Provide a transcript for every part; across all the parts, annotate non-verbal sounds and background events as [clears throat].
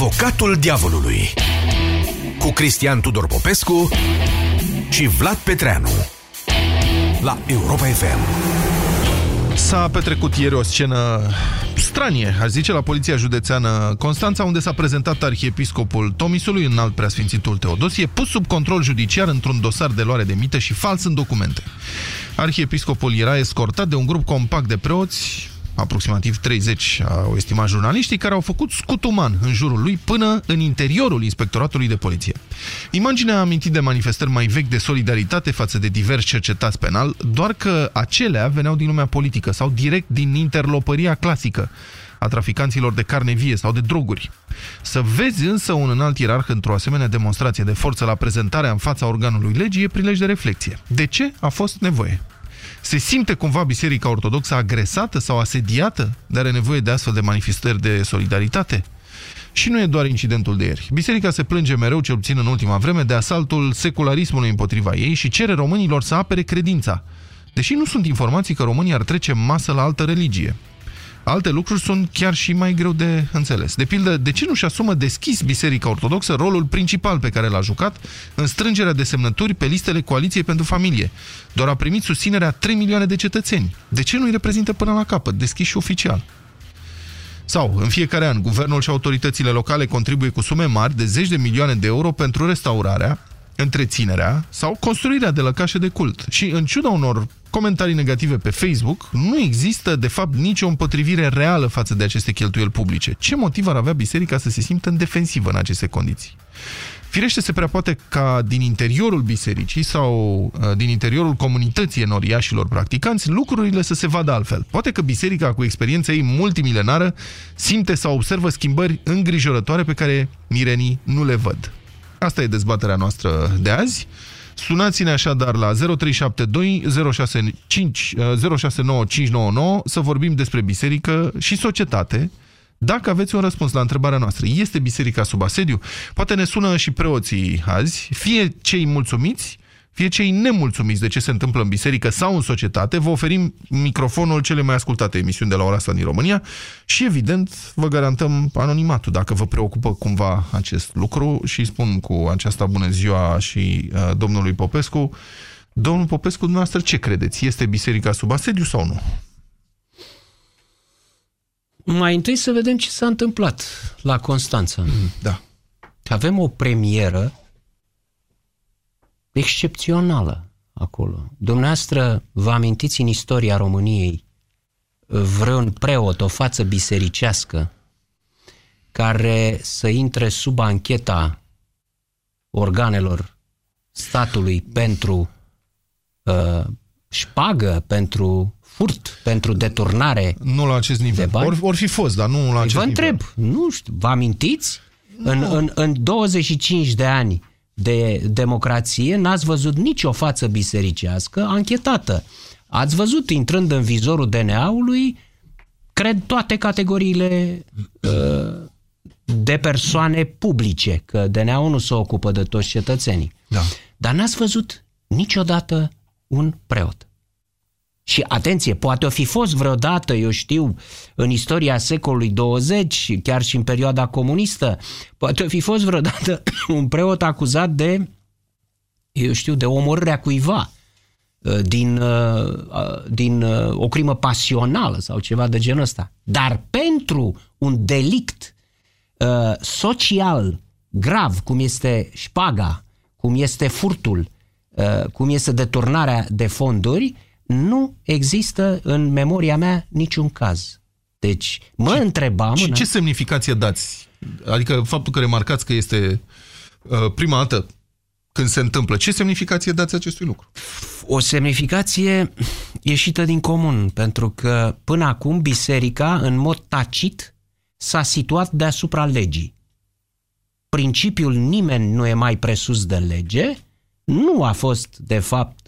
Avocatul diavolului cu Cristian Tudor Popescu și Vlad Petreanu la Europa FM. S-a petrecut ieri o scenă stranie, aș zice, la Poliția Județeană Constanța, unde s-a prezentat arhiepiscopul Tomisului, în alt preasfințitul Teodosie, pus sub control judiciar într-un dosar de luare de mită și fals în documente. Arhiepiscopul era escortat de un grup compact de preoți, aproximativ 30, au estimat jurnaliștii, care au făcut scut uman în jurul lui până în interiorul inspectoratului de poliție. Imaginea a amintit de manifestări mai vechi de solidaritate față de divers cercetați penal, doar că acelea veneau din lumea politică sau direct din interlopăria clasică a traficanților de carne vie sau de droguri. Să vezi însă un înalt ierarh într-o asemenea demonstrație de forță la prezentarea în fața organului legii e prilej de reflexie. De ce a fost nevoie? Se simte cumva Biserica Ortodoxă agresată sau asediată de are nevoie de astfel de manifestări de solidaritate? Și nu e doar incidentul de ieri. Biserica se plânge mereu, cel puțin în ultima vreme, de asaltul secularismului împotriva ei și cere românilor să apere credința. Deși nu sunt informații că românii ar trece masă la altă religie. Alte lucruri sunt chiar și mai greu de înțeles. De pildă, de ce nu-și asumă deschis Biserica Ortodoxă rolul principal pe care l-a jucat în strângerea de semnături pe listele Coaliției pentru Familie? Doar a primit susținerea 3 milioane de cetățeni. De ce nu îi reprezintă până la capăt, deschis și oficial? Sau, în fiecare an, guvernul și autoritățile locale contribuie cu sume mari de zeci de milioane de euro pentru restaurarea, întreținerea sau construirea de lăcașe de cult. Și, în ciuda unor comentarii negative pe Facebook, nu există, de fapt, nicio împotrivire reală față de aceste cheltuieli publice. Ce motiv ar avea biserica să se simtă în defensivă în aceste condiții? Firește se prea poate ca din interiorul bisericii sau uh, din interiorul comunității enoriașilor practicanți lucrurile să se vadă altfel. Poate că biserica cu experiența ei multimilenară simte sau observă schimbări îngrijorătoare pe care mirenii nu le văd. Asta e dezbaterea noastră de azi. Sunați-ne așadar la 0372 065, 069599 să vorbim despre biserică și societate. Dacă aveți un răspuns la întrebarea noastră, este biserica sub asediu? Poate ne sună și preoții azi, fie cei mulțumiți, fie cei nemulțumiți de ce se întâmplă în biserică sau în societate, vă oferim microfonul cele mai ascultate emisiuni de la ora asta din România și, evident, vă garantăm anonimatul dacă vă preocupă cumva acest lucru și spun cu aceasta bună ziua și uh, domnului Popescu. Domnul Popescu, dumneavoastră, ce credeți? Este biserica sub asediu sau nu? Mai întâi să vedem ce s-a întâmplat la Constanța. Da. Avem o premieră excepțională acolo. Dumneavoastră vă amintiți în istoria României vreun preot, o față bisericească care să intre sub ancheta organelor statului pentru uh, șpagă, pentru furt, pentru deturnare Nu la acest nivel. Or, or fi fost, dar nu la acest Vă nivel. întreb, nu știu, vă amintiți? În, în, în 25 de ani de democrație n-ați văzut nicio față bisericească anchetată. Ați văzut, intrând în vizorul DNA-ului, cred toate categoriile uh, de persoane publice, că DNA-ul nu se ocupă de toți cetățenii. Da. Dar n-ați văzut niciodată un preot. Și atenție, poate o fi fost vreodată, eu știu, în istoria secolului 20, chiar și în perioada comunistă, poate o fi fost vreodată [coughs] un preot acuzat de, eu știu, de omorârea cuiva uh, din, uh, din uh, o crimă pasională sau ceva de genul ăsta. Dar pentru un delict social grav, cum este șpaga, cum este furtul, cum este deturnarea de fonduri, nu există în memoria mea niciun caz. Deci mă și, întrebam... Și ce semnificație dați? Adică faptul că remarcați că este uh, prima dată când se întâmplă, ce semnificație dați acestui lucru? O semnificație ieșită din comun, pentru că până acum biserica, în mod tacit, s-a situat deasupra legii. Principiul nimeni nu e mai presus de lege nu a fost, de fapt, Uh,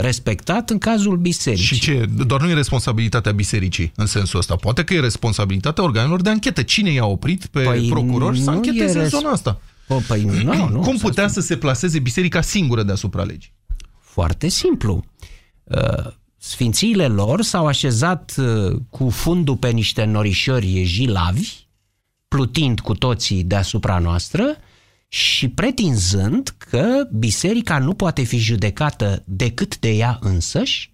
respectat în cazul bisericii. Și ce? Doar nu e responsabilitatea bisericii în sensul ăsta. Poate că e responsabilitatea organelor de anchetă. Cine i-a oprit pe păi procuror să ancheteze în zona asta? O, păi nu, nu, [clears throat] Cum putea să se placeze biserica singură deasupra legii? Foarte simplu. Uh, sfințiile lor s-au așezat uh, cu fundul pe niște norișori jilavi plutind cu toții deasupra noastră și pretinzând că biserica nu poate fi judecată decât de ea însăși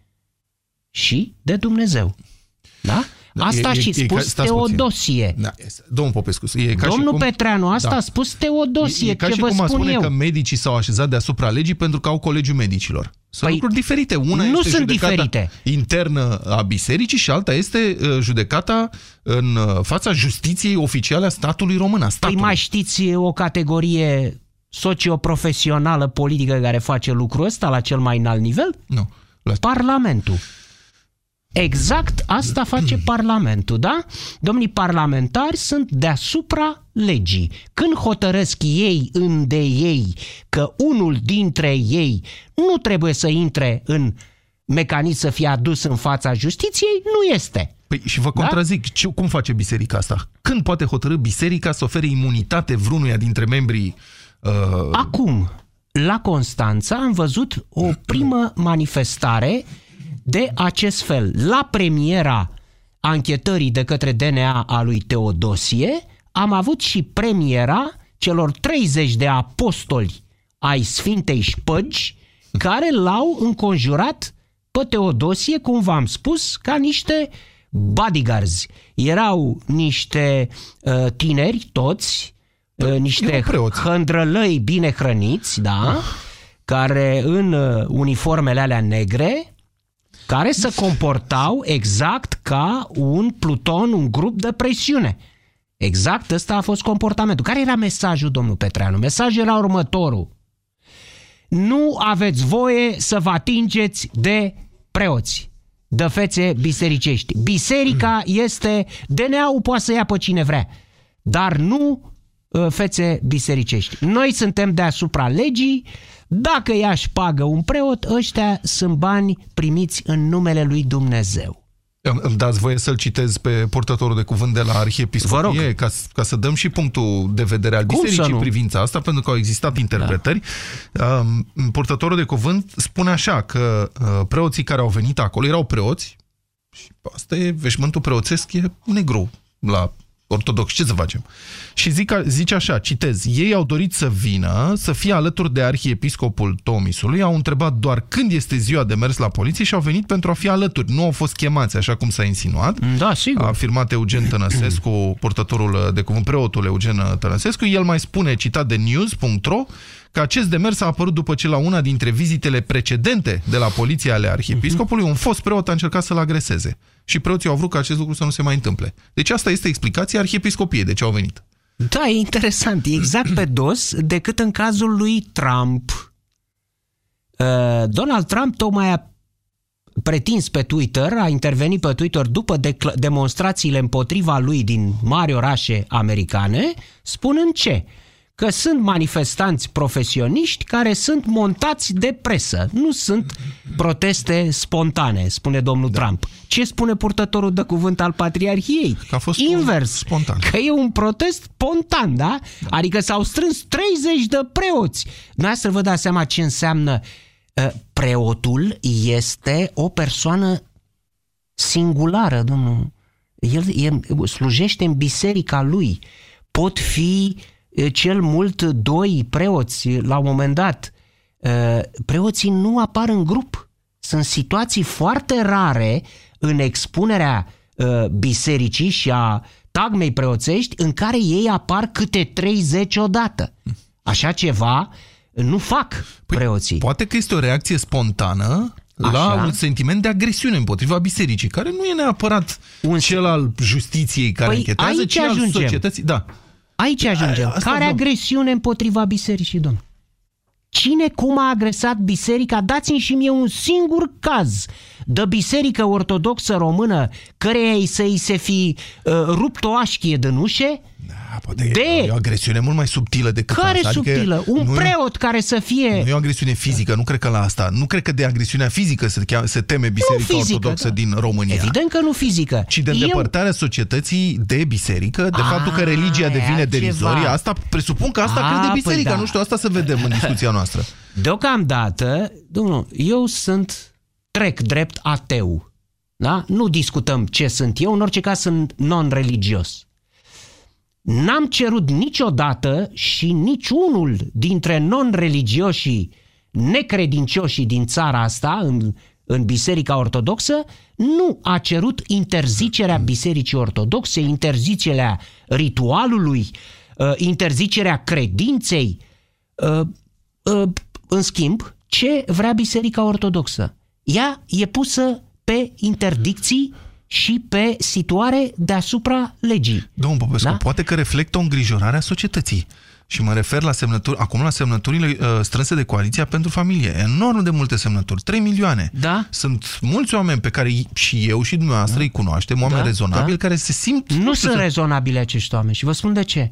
și de Dumnezeu. Da? Asta e, și e, e, spus stați Teodosie. puțin. Da, domnul Popescu, e ca Domnul și cum, Petreanu, asta Da. a spus Teodosie, E, e ca ce și vă cum a spun spune eu. că medicii s-au așezat deasupra legii pentru că au colegiul medicilor. Sunt Păi, lucruri diferite. Una nu este sunt judecata diferite. internă a bisericii și alta este uh, judecata în uh, fața justiției oficiale a statului român, a Păi statului. mai știți o categorie socioprofesională politică care face lucrul ăsta la cel mai înalt nivel? Nu. La... Parlamentul. Exact asta face [clears throat] Parlamentul, da? Domnii parlamentari sunt deasupra legii. Când hotărăsc ei în de ei că unul dintre ei nu trebuie să intre în mecanism să fie adus în fața justiției, nu este. Păi și vă contrazic, ce, cum face biserica asta? Când poate hotărâ biserica să ofere imunitate vreunuia dintre membrii uh, Acum, la Constanța am văzut o primă manifestare de acest fel. La premiera anchetării de către DNA a lui Teodosie, am avut și premiera celor 30 de apostoli ai Sfintei Șpăgi, care l-au înconjurat pe Teodosie, cum v-am spus, ca niște bodyguards. Erau niște uh, tineri, toți, uh, niște erau preoți. hândrălăi bine hrăniți, da, care în uh, uniformele alea negre, care se comportau exact ca un pluton, un grup de presiune. Exact ăsta a fost comportamentul. Care era mesajul, domnul Petreanu? Mesajul era următorul. Nu aveți voie să vă atingeți de preoți, de fețe bisericești. Biserica este, DNA-ul poate să ia pe cine vrea, dar nu uh, fețe bisericești. Noi suntem deasupra legii, dacă ea își pagă un preot, ăștia sunt bani primiți în numele lui Dumnezeu. Îmi îmi dați voie să-l citez pe purtătorul de cuvânt de la Vă Arhiepiscopie rog. ca, ca să dăm și punctul de vedere al Cum să bisericii nu? în privința asta, pentru că au existat interpretări. Um, Purtătorul de cuvânt spune așa că uh, preoții care au venit acolo erau preoți și asta e, veșmântul preoțesc e negru la ortodox, ce să facem? Și zic, zice așa, citez, ei au dorit să vină, să fie alături de arhiepiscopul Tomisului, au întrebat doar când este ziua de mers la poliție și au venit pentru a fi alături. Nu au fost chemați, așa cum s-a insinuat. Da, sigur. A afirmat Eugen Tănăsescu, [clears throat] purtătorul de cuvânt, preotul Eugen Tănăsescu. El mai spune, citat de news.ro, că acest demers a apărut după ce la una dintre vizitele precedente de la poliția ale arhiepiscopului, un fost preot a încercat să-l agreseze. Și preoții au vrut ca acest lucru să nu se mai întâmple. Deci asta este explicația arhiepiscopiei de ce au venit. Da, e interesant. E exact pe dos decât în cazul lui Trump. Uh, Donald Trump tocmai a pretins pe Twitter, a intervenit pe Twitter după decla- demonstrațiile împotriva lui din mari orașe americane, spunând ce? Că sunt manifestanți profesioniști care sunt montați de presă. Nu sunt proteste spontane, spune domnul da. Trump. Ce spune purtătorul de cuvânt al Patriarhiei? Că a fost un Invers. spontan. Că e un protest spontan, da? Adică s-au strâns 30 de preoți. Dumneavoastră vă dați seama ce înseamnă uh, preotul este o persoană singulară, domnul. El e, slujește în biserica lui. Pot fi uh, cel mult doi preoți la un moment dat. Uh, Preoții nu apar în grup. Sunt situații foarte rare în expunerea uh, bisericii și a tagmei preoțești în care ei apar câte 30 odată. Așa ceva nu fac preoții. Poate că este o reacție spontană la Așa. un sentiment de agresiune împotriva bisericii, care nu e neapărat Un- un cel al justiției care Păi închetează, aici ci al ajungem. societății. Da. Aici ajungem. asta Care vreau. agresiune împotriva bisericii, domn? Cine cum a agresat biserica? Dați-mi și mie un singur caz de biserică ortodoxă română căreia îi să îi se fi uh, rupt o așchie din ușe? Da, poate De- e, e o agresiune mult mai subtilă decât Care asta. Adică subtilă? Un nu e- preot care să fie... Nu e o agresiune fizică, nu cred că la asta. Nu cred că de agresiunea fizică se, cheamă, se teme Biserica fizică, Ortodoxă da. din România. Evident că nu fizică. Ci de Eu- îndepărtarea societății de biserică, de Ah, faptul că religia e devine altceva. derizorie, asta presupun că asta Ah, crede păi biserica. da. Nu știu, asta să vedem în discuția [laughs] noastră. Deocamdată, domnul, eu sunt trec drept ateu. Da? Nu discutăm ce sunt eu, în orice caz sunt non-religios. N-am cerut niciodată și niciunul dintre non-religioșii necredincioșii din țara asta, în, în Biserica Ortodoxă, nu a cerut interzicerea Bisericii Ortodoxe, interzicerea ritualului, uh, interzicerea credinței. Uh, uh, în schimb, ce vrea Biserica Ortodoxă? Ea e pusă pe interdicții și pe situare deasupra legii. Domnul Popescu, da? poate că reflectă o îngrijorare a societății. Și mă refer la semnături, acum la semnăturile uh, strânse de coaliția pentru familie. Enorm de multe semnături, 3 milioane. Da. Sunt mulți oameni pe care și eu și dumneavoastră da. îi cunoaștem, oameni da. rezonabili da. care se simt... Nu, nu sunt să... rezonabile acești oameni și vă spun de ce.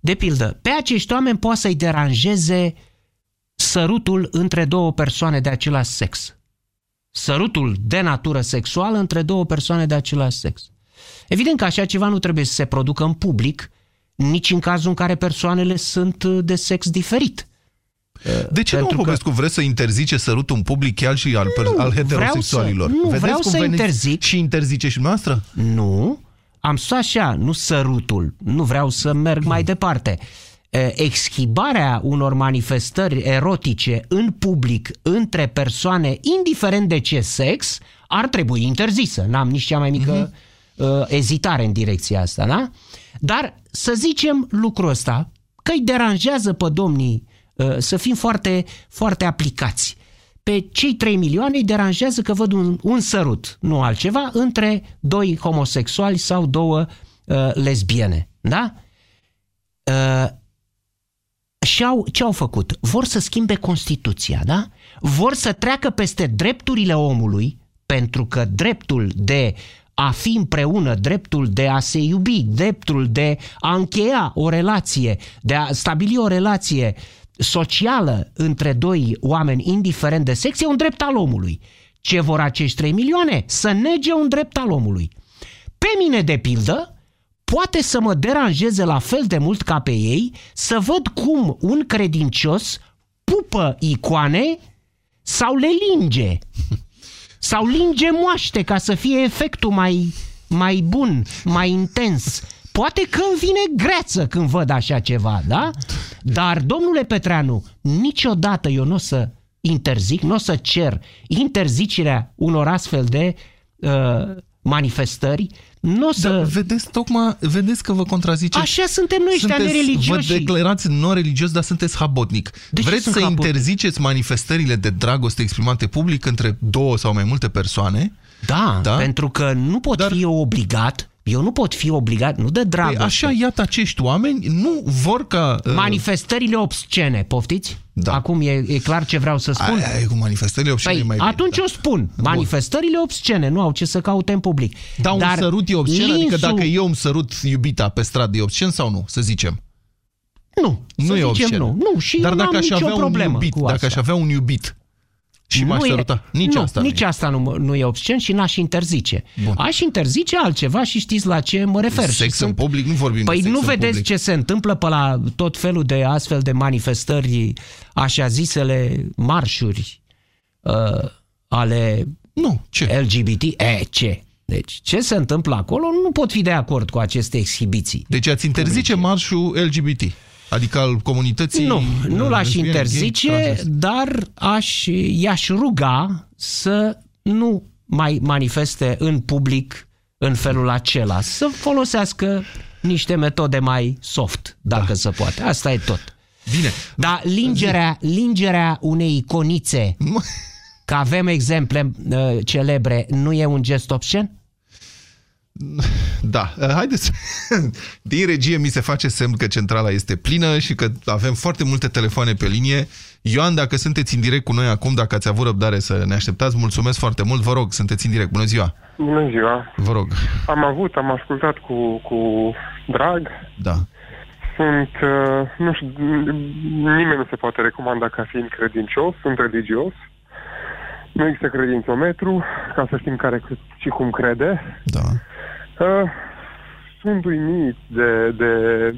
De pildă, pe acești oameni poate să-i deranjeze sărutul între două persoane de același sex. Sărutul de natură sexuală între două persoane de același sex. Evident că așa ceva nu trebuie să se producă în public, nici în cazul în care persoanele sunt uh, de sex diferit. De ce Pentru nu, Popescu, că... vreți să interzice sărutul în public chiar și al, nu, al heterosexualilor? Vreau să, nu, Vedeți vreau cum să interzic. Și interzice și noastră? Nu, am spus așa, nu sărutul, nu vreau să merg mai departe. Exhibarea unor manifestări erotice în public între persoane, indiferent de ce sex, ar trebui interzisă. N-am nici cea mai mică uh-huh. ezitare în direcția asta, da? Dar să zicem lucrul ăsta, că îi deranjează pe domnii uh, să fim foarte, foarte aplicați. Pe cei 3 milioane îi deranjează că văd un, un sărut, nu altceva, între doi homosexuali sau două uh, lesbiene. Da? Uh, și-au, ce au făcut? Vor să schimbe Constituția, da? Vor să treacă peste drepturile omului, pentru că dreptul de a fi împreună, dreptul de a se iubi, dreptul de a încheia o relație, de a stabili o relație socială între doi oameni, indiferent de sex, e un drept al omului. Ce vor acești 3 milioane? Să nege un drept al omului. Pe mine, de pildă, poate să mă deranjeze la fel de mult ca pe ei să văd cum un credincios pupă icoane sau le linge. [laughs] Sau linge moaște ca să fie efectul mai, mai bun, mai intens. Poate că îmi vine greață când văd așa ceva, da? Dar, domnule Petreanu, niciodată eu nu o să interzic, nu o să cer interzicerea unor astfel de uh, manifestări, nu o să... Da, vedeți, tocmai, vedeți că vă contrazice. Așa suntem noi ăștia nereligioși. Vă declarați non-religios, dar sunteți habotnic. De Vreți să habotnic? interziceți manifestările de dragoste exprimate public între două sau mai multe persoane? Da, da? pentru că nu pot dar... fi obligat eu nu pot fi obligat, nu de păi dragoste. Păi așa, iată, acești oameni nu vor ca... Uh... Manifestările obscene, poftiți? Da. Acum e, e clar ce vreau să spun. Aia e cu manifestările obscene păi, mai bine, atunci da. o spun. Manifestările Bun. obscene nu au ce să caute în public. Da, un Dar sărut e obscen? Linsul... Adică dacă eu îmi sărut iubita pe stradă e obscen sau nu? Să zicem. Nu, nu e obscen. Nu, nu și Dar dacă aș avea un iubit, dacă aș avea un iubit și m-aș săruta. Nici nu, asta nici nu asta nu, nu e obscen și n-aș interzice. Bun. Aș interzice altceva și știți la ce mă refer. Sex în public, nu vorbim păi de sex nu vedeți public. ce se întâmplă pe la tot felul de astfel de manifestări, așa zisele marșuri uh, ale nu, ce? LGBT? E, ce? Deci, ce se întâmplă acolo, nu pot fi de acord cu aceste exhibiții. Deci ați interzice publice. marșul LGBT? Adică al comunității... Nu, nu l-aș interzice, gay, dar aș, i-aș ruga să nu mai manifeste în public în felul acela, să folosească niște metode mai soft, dacă da. se poate. Asta e tot. Bine. Dar lingerea, lingerea unei iconițe, [laughs] că avem exemple uh, celebre, nu e un gest obscen? Da, uh, haideți. [laughs] Din regie mi se face semn că centrala este plină și că avem foarte multe telefoane pe linie. Ioan, dacă sunteți în direct cu noi acum, dacă ați avut răbdare să ne așteptați, mulțumesc foarte mult. Vă rog, sunteți în direct. Bună ziua! Bună ziua! Vă rog. Am avut, am ascultat cu, cu drag. Da. Sunt, uh, nu știu, nimeni nu se poate recomanda ca fiind credincios, sunt religios. Nu există credințometru, ca să știm care și cum crede. Da. Uh, sunt uimit de, de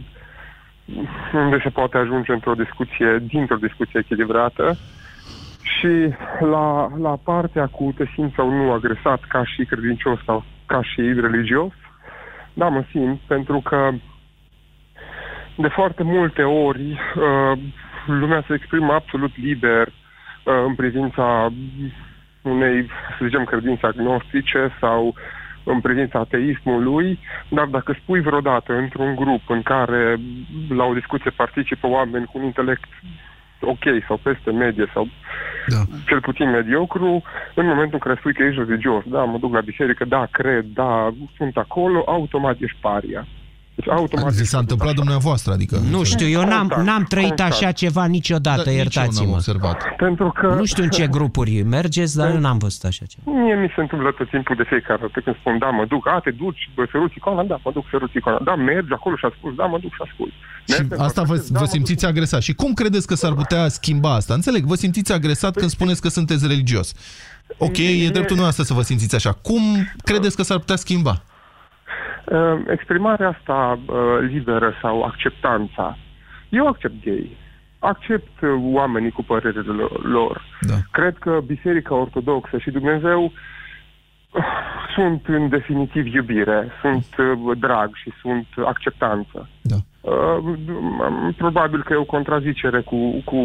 unde se poate ajunge într-o discuție, dintr-o discuție echilibrată și la, la partea cu te simți sau nu agresat ca și credincios sau ca și religios, da, mă simt, pentru că de foarte multe ori uh, lumea se exprimă absolut liber uh, în privința unei, să zicem, credințe agnostice sau în privința ateismului, dar dacă spui vreodată într-un grup în care la o discuție participă oameni cu un intelect ok sau peste medie sau da. cel puțin mediocru, în momentul în care spui că ești religios, da, mă duc la biserică, da, cred, da, sunt acolo, automat ești paria. Deci, automat adică s-a întâmplat așa. dumneavoastră, adică... Nu știu, eu n-am, n-am trăit constant. așa ceva niciodată, da, iertați-mă. Nici observat. Pentru că... Nu știu în ce grupuri mergeți, dar eu n-am văzut așa ceva. Mie mi se întâmplă tot timpul de fiecare dată când spun, da, mă duc, a, te duci, bă, săruți icoana, da, mă duc, săruți icoana, da, mergi acolo și ascult, da, mă duc și ascult. Și asta vă, da, vă simțiți agresat. Și cum credeți că s-ar putea schimba asta? Înțeleg, vă simțiți agresat când păi- spuneți că sunteți religios. Ok, e dreptul noastră să vă simțiți așa. Cum credeți că s-ar putea schimba? Ehm, exprimarea asta uh, liberă sau acceptanța. Eu accept gay. Accept uh, oamenii cu părerile lor. Da. Cred că Biserica Ortodoxă și Dumnezeu uh, sunt în definitiv iubire, sunt drag și sunt acceptanță. Da. Probabil că e o contrazicere cu... cu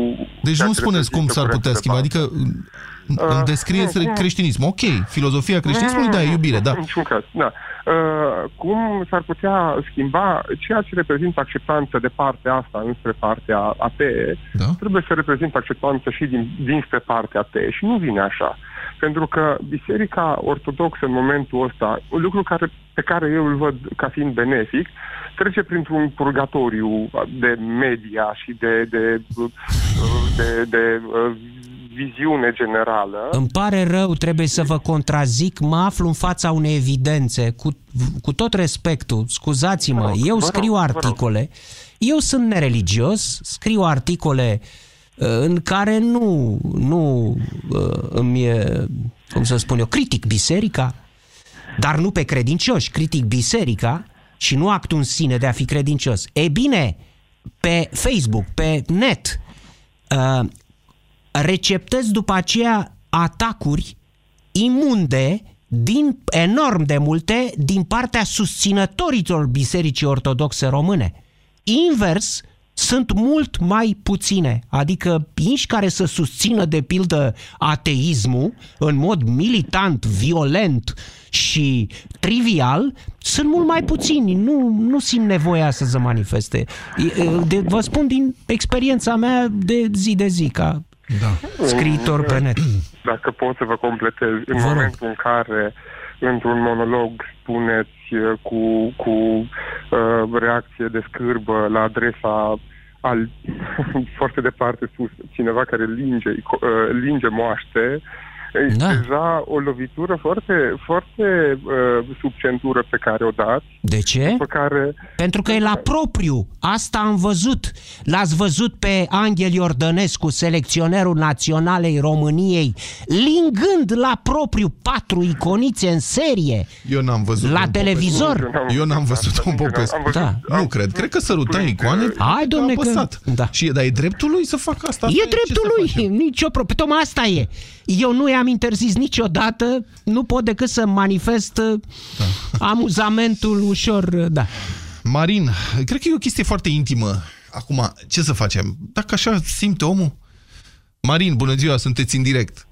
deci nu spuneți cum s-ar putea schimba, adică uh, descrieți uh, creștinism. Ok, filozofia creștinismului, da, e iubire, da. Niciun caz, da. Uh, cum s-ar putea schimba ceea ce reprezintă acceptanță de partea asta înspre partea atee, da? trebuie să reprezintă acceptanță și din, dinspre partea atee și nu vine așa. Pentru că Biserica Ortodoxă în momentul ăsta, un lucru care, pe care eu îl văd ca fiind benefic, trece printr-un purgatoriu de media și de, de, de, de, de viziune generală. Îmi pare rău, trebuie să vă contrazic, mă aflu în fața unei evidențe, cu, cu tot respectul, scuzați-mă, rog, eu scriu rog, articole, eu sunt nereligios, scriu articole uh, în care nu, nu uh, îmi, cum să spun eu, critic biserica, dar nu pe credincioși, critic biserica și nu actul în sine de a fi credincios. E bine, pe Facebook, pe net, uh, receptez după aceea atacuri imunde din enorm de multe din partea susținătorilor Bisericii Ortodoxe Române. Invers, sunt mult mai puține, adică inși care să susțină de pildă ateismul în mod militant, violent și trivial, sunt mult mai puțini, nu, nu simt nevoia să se manifeste. De, vă spun din experiența mea de zi de zi, ca da. Scriitor pe net. Dacă pot să vă completez, în vă momentul rog. în care într-un monolog spuneți uh, cu, cu uh, reacție de scârbă la adresa al [laughs] foarte departe sus, cineva care linge, uh, linge moaște, E da. deja o lovitură foarte, foarte uh, sub centură pe care o dați. De ce? Pe care... Pentru că e la propriu. Asta am văzut. L-ați văzut pe Angel Iordănescu, selecționerul naționalei României, lingând la propriu patru iconițe în serie. Eu n-am văzut La televizor. Eu n-am văzut un Popescu. Da. Nu cred. Cred că săruta icoane. Hai, domne, că... Da. Și, dar e dreptul lui să facă asta. E dreptul lui. Nicio problemă. Tocmai asta e. Eu nu i-am interzis niciodată, nu pot decât să manifest da. amuzamentul ușor, da. Marin, cred că e o chestie foarte intimă. Acum, ce să facem? Dacă așa simte omul? Marin, bună ziua, sunteți în direct.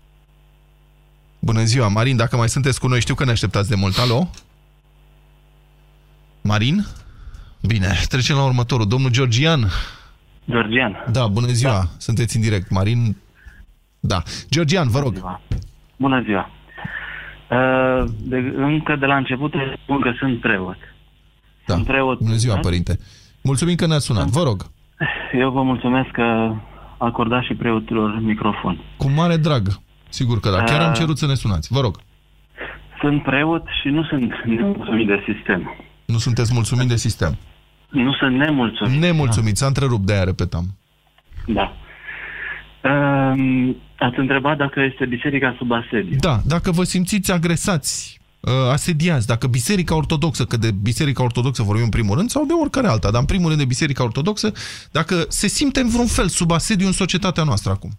Bună ziua, Marin, dacă mai sunteți cu noi, știu că ne așteptați de mult. Alo? Marin? Bine, trecem la următorul. Domnul Georgian. Georgian. Da, bună ziua, da. sunteți în direct. Marin, da. Georgian, vă rog. Bună ziua. Bună ziua. Uh, de, încă de la început spun că sunt preot. Da. Sunt preot. Bună ziua, părinte. Mulțumim că ne-ați sunat. Vă rog. Eu vă mulțumesc că acordați și preotilor microfon. Cu mare drag. Sigur că da. Chiar am uh, cerut să ne sunați. Vă rog. Sunt preot și nu sunt mulțumit de sistem. Nu sunteți mulțumit de sistem? Nu sunt nemulțumit. Nemulțumit. S-a întrerupt, de aia repetam. Da. Uh, ați întrebat dacă este biserica sub asediu. Da, dacă vă simțiți agresați, uh, asediați, dacă biserica ortodoxă, că de biserica ortodoxă vorbim în primul rând, sau de oricare alta, dar în primul rând de biserica ortodoxă, dacă se simte în vreun fel sub asediu în societatea noastră acum.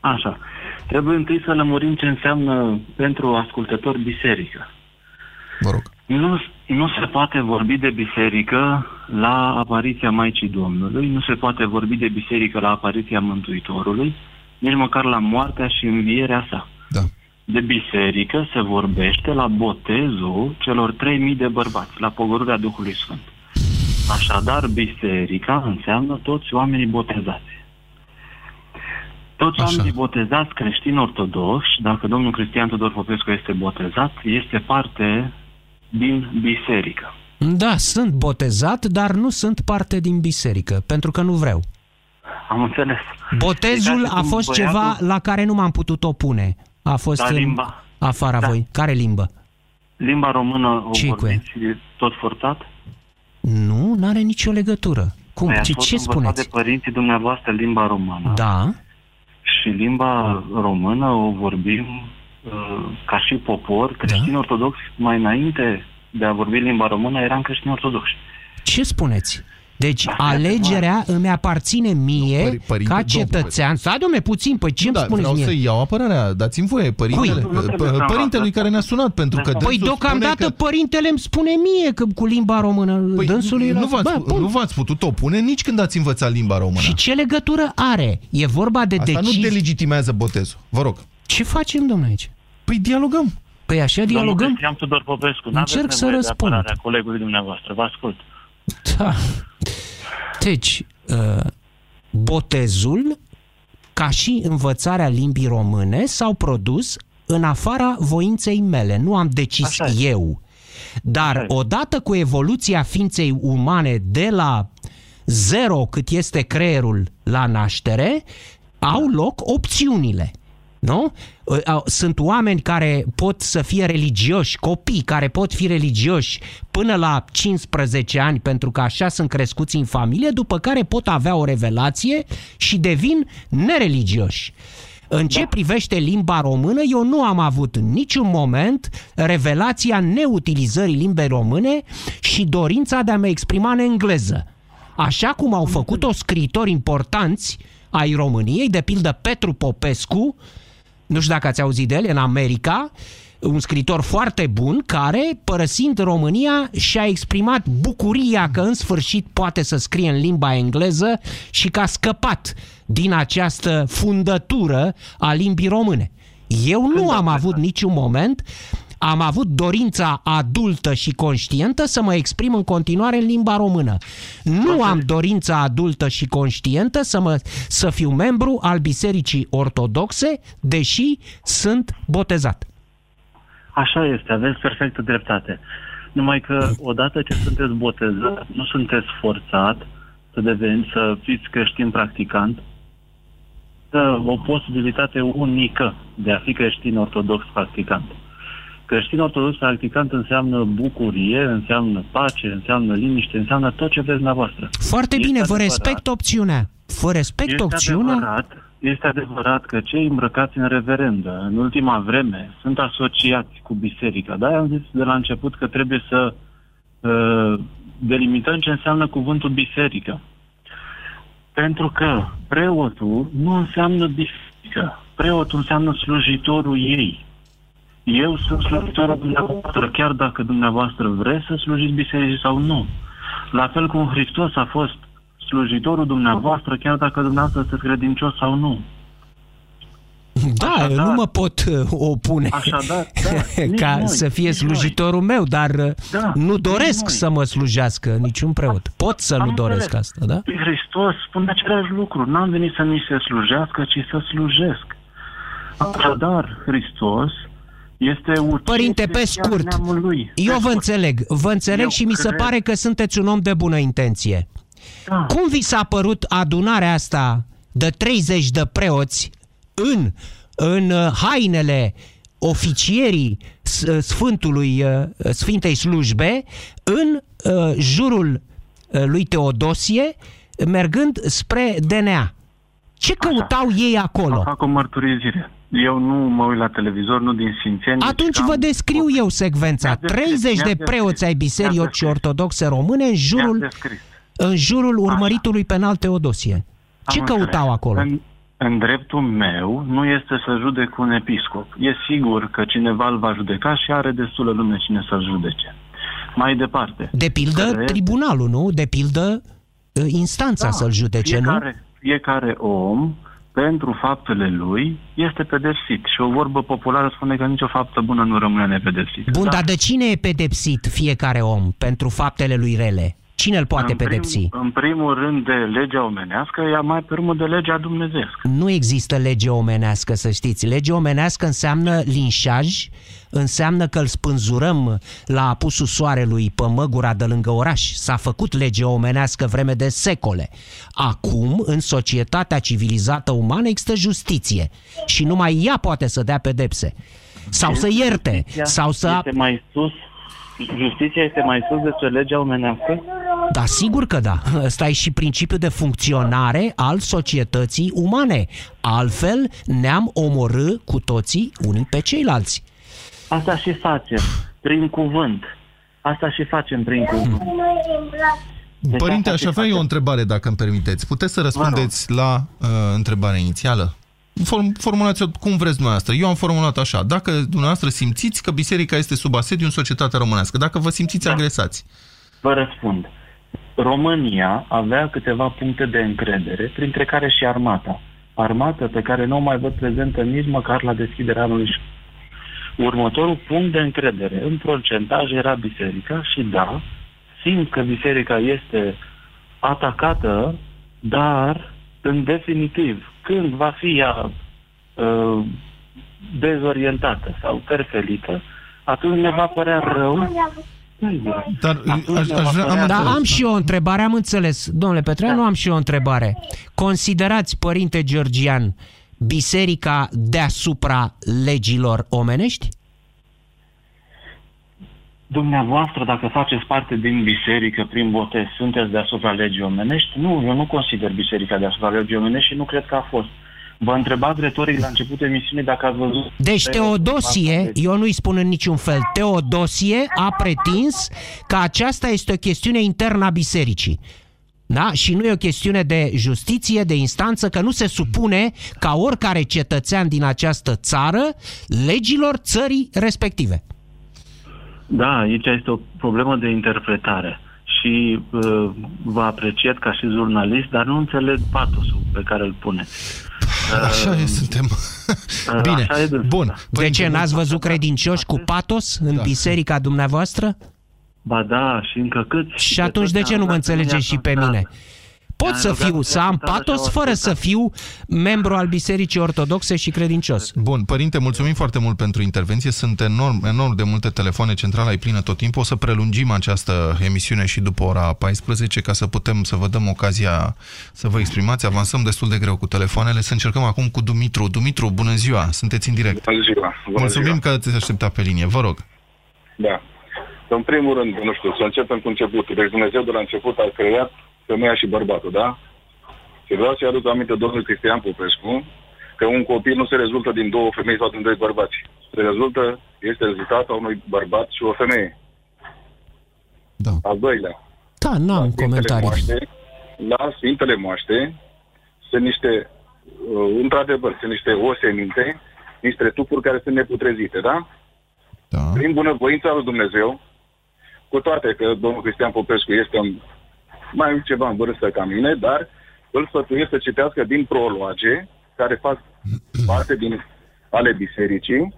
Așa. Trebuie întâi să lămurim ce înseamnă pentru ascultător biserică. Vă rog. Nu, nu se poate vorbi de biserică la apariția Maicii Domnului, nu se poate vorbi de biserică la apariția Mântuitorului, nici măcar la moartea și învierea sa. Da. De biserică se vorbește la botezul celor 3000 de bărbați, la pogorârea Duhului Sfânt. Așadar, biserica înseamnă toți oamenii botezați. Toți Așa. oamenii botezați creștini ortodoxi, dacă domnul Cristian Tudor Popescu este botezat, este parte din biserică. Da, sunt botezat, dar nu sunt parte din biserică, pentru că nu vreau. Am înțeles. Botezul E ca și a cum fost băiatul- ceva la care nu m-am putut opune. A fost Da, în limba. afara Da. voi. Care limbă? Limba română o Ce-i cu vorbiți și tot forțat? Nu, n-are nicio legătură. Cum? Păi Ce, ați fost ce învățat spuneți? de părinții dumneavoastră limba română. Da, Și limba română o vorbim uh, ca și popor, creștini Da. ortodoxi, mai înainte de a vorbi limba română, eram creștini ortodoxi. ce spuneți? Deci Asta e alegerea îmi aparține mie Pări- părinte, ca domnule. cetățean. Stai, domne, puțin, păi ce îmi da, spuneți vreau mie? să iau apărarea. Dați-mi voie, părintele, Cui? Nu trebuie p- să părintelui învață. care ne-a sunat, pentru că Păi Păi dânsul deocamdată spune că... părintele îmi spune mie că cu limba română Păi, dânsul era... nu, v-ați, Bă, bun. nu v-ați putut opune nici când ați învățat limba română. Și ce legătură are? E vorba de Asta decizii... nu delegitimează botezul. Vă rog. Ce facem, domnule, aici? Păi dialogăm. Păi așa Domnul dialogăm? Cristian Tudor Popescu, n-aveți Încerc să nevoie de răspund. apărarea colegului dumneavoastră, vă ascult. Da. Deci, uh, botezul, ca și învățarea limbii române, s-au produs în afara voinței mele. Nu am decis Așa e. eu. Dar Așa e. odată cu evoluția ființei umane de la zero cât este creierul la naștere, au loc opțiunile. Nu? Ă, Sunt oameni care pot să fie religioși, copii care pot fi religioși până la 15 ani pentru că așa sunt crescuți în familie, după care pot avea o revelație și devin nereligioși. În ce privește limba română, eu nu am avut în niciun moment revelația neutilizării limbei române și dorința de a mă exprima în engleză. Așa cum au făcut-o scriitori importanți ai României, de pildă Petru Popescu, nu știu dacă ați auzit de el, în America, un scriitor foarte bun care, părăsind România, și-a exprimat bucuria că în sfârșit poate să scrie în limba engleză și că a scăpat din această fundătură a limbii române. Eu nu am avut niciun moment am avut dorința adultă și conștientă să mă exprim în continuare în limba română. Nu am dorința adultă și conștientă să, mă, să fiu membru al Bisericii Ortodoxe, deși sunt botezat. Așa este, aveți perfectă dreptate. Numai că odată ce sunteți botezat, nu sunteți forțat să deveniți, să fiți creștin practicant, Există o posibilitate unică de a fi creștin ortodox practicant. Creștin ortodox practicant înseamnă bucurie, înseamnă pace, înseamnă liniște, înseamnă tot ce vreți dumneavoastră. Foarte Este bine, vă adevărat. respect opțiunea. Vă respect Este opțiunea. adevărat, este adevărat că cei îmbrăcați în reverendă în ultima vreme sunt asociați cu biserica. Da, am zis de la început că trebuie să uh, delimităm ce înseamnă cuvântul biserică. Pentru că preotul nu înseamnă biserică. Preotul înseamnă slujitorul ei. Eu sunt slujitorul dumneavoastră, chiar dacă dumneavoastră vreți să slujiți bisericii sau nu. La fel cum Hristos a fost slujitorul dumneavoastră, chiar dacă dumneavoastră sunteți credincios sau nu. Da, Așadar- nu mă pot uh, opune Așadar, [laughs] da, nici ca noi, să fie nici slujitorul meu, dar uh, Da, nu nici doresc noi. să mă slujească niciun preot. Pot să Am nu doresc înțeles. asta, da? Păi Hristos spune același lucru. N-am venit să mi se slujească, ci să slujesc. Așadar, Hristos este ucis Părinte, de pe chiar scurt, neamul lui. Eu Pe vă scurt. înțeleg, vă înțeleg Eu și mi se cred- pare că sunteți un om de bună intenție. Da. Cum vi s-a părut adunarea asta de 30 de preoți în, în uh, hainele oficierii S- uh, Sfântului, uh, Sfintei Slujbe, în uh, jurul uh, lui Teodosie, mergând spre DNA? Ce căutau ei Vă acolo? fac o mărturisire. Eu nu mă uit la televizor, nu din Sfințenie. Atunci și vă am- descriu eu secvența. Mi-ați descris, 30 de mi-ați preoți descris, ai Bisericii mi-ați descris. Ortodoxe Române în Mi-ați jurul, descris. în jurul urmăritului penal Teodosie. Ce Am căutau înțeles. acolo? În, în dreptul meu nu este să judec un episcop. E sigur că cineva îl va judeca și are destulă lume cine să-l judece. mai departe. De pildă, Care- tribunalul, nu? De pildă, uh, instanța Da, să-l judece, nu? fiecare, Fiecare om, pentru faptele lui, este pedepsit. Și o vorbă populară spune că nicio faptă bună nu rămâne nepedepsită. Bun, Da. dar de cine e pedepsit fiecare om pentru faptele lui rele? Cine îl poate în pedepsi? Prim, în primul rând de legea omenească, iar mai pe urmă de legea dumnezească. Nu există lege omenească, să știți. Lege omenească înseamnă linșaj, înseamnă că îl spânzurăm la apusul soarelui pe măgura de lângă oraș. S-a făcut lege omenească vreme de secole. Acum, în societatea civilizată umană, există justiție și numai ea poate să dea pedepse. Sau să ierte, Justiția sau să... Este mai sus, justiția este mai sus despre legea omenească? Da, sigur că da. Ăsta e și principiul de funcționare al societății umane. Altfel ne-am omorâ cu toții unii pe ceilalți. Asta și facem, prin cuvânt. Asta și facem prin cuvânt. Deci Părinte, asta aș se avea face. eu o întrebare, dacă îmi permiteți. Puteți să răspundeți la uh, întrebarea inițială? Form, formulați-o cum vreți dumneavoastră. Eu am formulat așa. Dacă dumneavoastră simțiți că biserica este sub asediu în societatea românească, dacă vă simțiți Da. agresați. Vă răspund. România avea câteva puncte de încredere, printre care și armata. Armată pe care nu o mai văd prezentă nici măcar la deschiderea anului școlar. Următorul punct de încredere în procentaj era biserica și da, simt că biserica este atacată, dar în definitiv, când va fi ea uh, dezorientată sau perfelită, atunci ne va părea rău Dar Atunci aș, ne aș va vrea... Am părea- Dar înțeles. am și eu o întrebare, am înțeles. Domnule Petreanu, am și eu o întrebare. Considerați, părinte Georgian, biserica deasupra legilor omenești? Dumneavoastră, dacă faceți parte din biserică prin botez, sunteți deasupra legii omenești? Nu, eu nu consider biserica deasupra legii omenești și nu cred că a fost. Vă întrebați retoric la începutul emisiunii dacă ați văzut... Deci Teodosie, eu nu-i spun în niciun fel, Teodosie a pretins că aceasta este o chestiune internă a bisericii. Da? Și nu e o chestiune de justiție, de instanță, că nu se supune ca oricare cetățean din această țară legilor țării respective. Da, aici este o problemă de interpretare. Și uh, vă apreciat ca și jurnalist, dar nu înțeleg patosul pe care îl puneți. [laughs] Așa e, suntem. [laughs] Bine, așa e dânsul, bun. da. De ce n-ați văzut credincioși cu patos în Da. biserica dumneavoastră? Ba da, și încă cât. Și atunci de ce nu mă înțelegeți și pe mine? Pot Mi-a să rugat fiu, să am viața ta și patos au fără să ascultat. fiu membru al Bisericii Ortodoxe și credincios. Bun, părinte, mulțumim foarte mult pentru intervenție. Sunt enorm, enorm de multe telefoane, centrala e plină tot timpul. O să prelungim această emisiune și după ora 14 ca să putem să vă dăm ocazia să vă exprimați. Avansăm destul de greu cu telefoanele. Să încercăm acum cu Dumitru. Dumitru, bună ziua, sunteți în direct. Bună ziua. Bună Mulțumim ziua. că ați așteptat pe linie, vă rog. Da. În primul rând, nu știu, să începem cu începutul. Deci Dumnezeu de la început a creat femeia și bărbatul, da? Și vreau să-i aduc aminte domnului Cristian Popescu că un copil nu se rezultă din două femei sau din doi bărbați. Se rezultă, este rezultatul unui bărbat și o femeie. Da. Al doilea, Da, n-am Sfintele comentarii. Moaște, la Sfintele Moaște sunt niște, uh, într-adevăr, sunt niște oseminte, niște tupuri care sunt neputrezite, da? Da. prin bunăvoința lui Dumnezeu, cu toate că domnul Cristian Popescu este în- mai ceva în vârstă ca mine, dar îl sfătuiesc să citească din proloage, care fac [clears throat] parte din ale bisericii,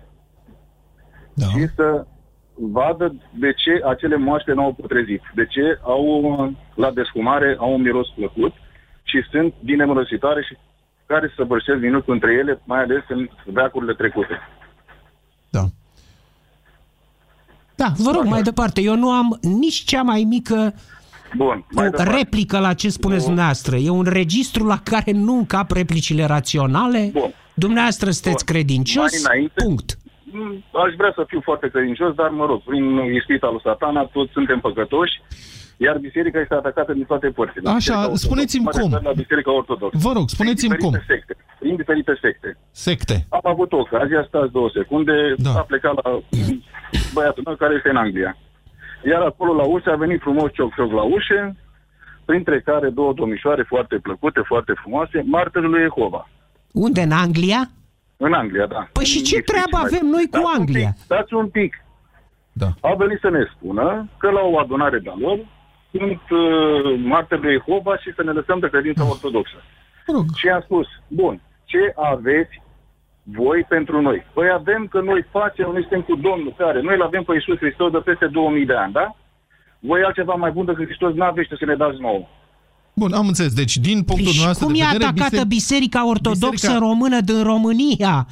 Da. și să vadă de ce acele moaște nu au putrezit, de ce au, la desfumare, au un miros plăcut și sunt din nemărăsitoare și care să vârșesc minut între ele, mai ales în veacurile trecute. Da. Da, vă rog, mai departe. Eu nu am nici cea mai mică Bun, mai o departe. replică la ce spuneți dumneavoastră. E un registru la care nu încap replicile raționale. Bun. Dumneavoastră sunteți Bun. credincios, Mai înainte- punct. Mm, Aș vrea să fiu foarte credincios, dar mă rog, prin ispita lui satana toți suntem păcătoși, iar biserica este atacată din toate părțile. Așa, Biserica Ortodoxă. spuneți-mi Mă cum. refer La biserica ortodoxă. Vă rog, spuneți-mi prin cum. diferite Secte, prin diferite secte. Secte. Am avut ocazia, stați două secunde, Da. a plecat la băiatul meu care este în Anglia. Iar acolo la ușă a venit frumos cioc-cioc la ușă, printre care două domnișoare foarte plăcute, foarte frumoase, martirul lui Jehova. Unde, în Anglia? În Anglia, da. Păi și ce În treabă Ipswich, avem noi cu Dați un Anglia? pic, Dați un pic. Da. a venit să ne spună că la o adunare de-a lor sunt uh, martiri de Jehova și să ne lăsăm de credință ortodoxă. Mă rog, Și am spus, bun, ce aveți voi pentru noi? Păi avem că noi facem, noi suntem cu Domnul care, noi îl avem pe Iisus Hristos de peste 2000 de ani, da? Voi altceva mai bun decât Hristos n-aveți să ne dați nouă. bun, am înțeles. Deci, din punctul Păi și nostru cum de e vedere... atacată biseric- Biserica Ortodoxă Biserica- Română din România?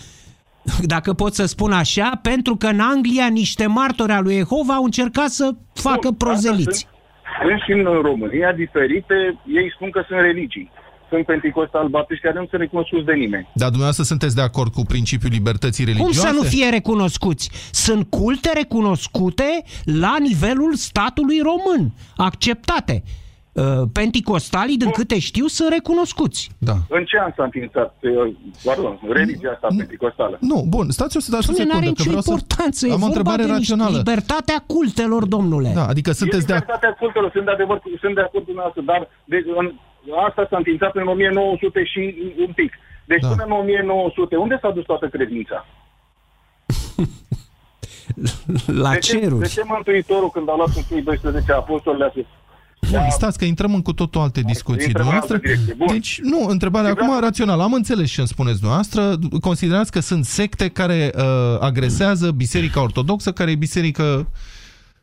Dacă pot să spun așa, pentru că în Anglia niște martori al lui Jehova au încercat să facă Bun, prozeliți. Asta Sunt, sunt și în România diferite, ei spun că sunt religii. Sunt pentecostal baptiști care nu sunt recunoscuți de nimeni. Dar dumneavoastră sunteți de acord cu principiul libertății Cum religioase? să nu fie recunoscuți? Sunt culte recunoscute la nivelul statului român, acceptate. Uh, Penticostalii, din câte știu, sunt recunoscuți. Da. În ce an s-a înființat, uh, pardon, religia asta pentecostală? Nu, bun, stați o să dați o Spune, n-are secundă, că nicio vreau să... importanță. E Am o vorba întrebare de niște rațională. libertatea cultelor, domnule. Da, adică sunteți e de libertatea cultelor, sunt de adevăr, sunt de acord cu dumneavoastră, dar de, în, asta s-a înființat în 1900 și un pic. Deci Da. până în 1900, unde s-a dus toată credința? [laughs] La de, ce, de ceruri. ce Mântuitorul, când a luat în cui 12 apostoli, le-a spus, Bun, stați că intrăm în cu totul alte discuții. intrăm în altă Dumneavoastră, direcție. Bun. deci, nu, întrebarea Vreau- acum rațională. Am înțeles ce îmi spuneți dumneavoastră. Considerați că sunt secte care uh, agresează Biserica Ortodoxă, care e biserică...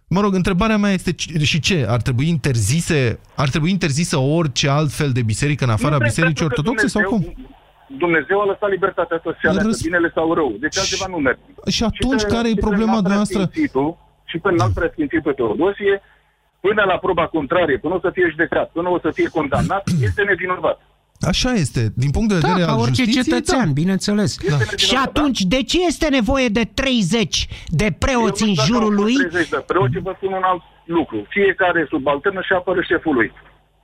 Mă rog, întrebarea mea este ci- și ce? Ar trebui interzise, ar trebui interzisă orice altfel de biserică în afara Nu, Bisericii pentru că Ortodoxe sau cum? Dumnezeu- Dumnezeu a lăsat libertatea să se aleagă Răs- binele sau rău. Deci altceva nu merge. Și atunci, pe- care e și pe problema înalt dumneavoastră? preasfințitul- Și pe înalt preasfințitul Teodosie, până la proba contrarie, până o să fie judecat, până o să fie condamnat, [clears throat] este nevinovat. Așa este. Din punct de vedere Da, ca al orice justiției, cetățean, da. bineînțeles. Da. Și atunci, de ce este nevoie de 30 de preoți Eu în nu știu dacă jurul au fost lui? 30 de preoți, vă spun un alt lucru. Fiecare subalternă și apără șeful lui.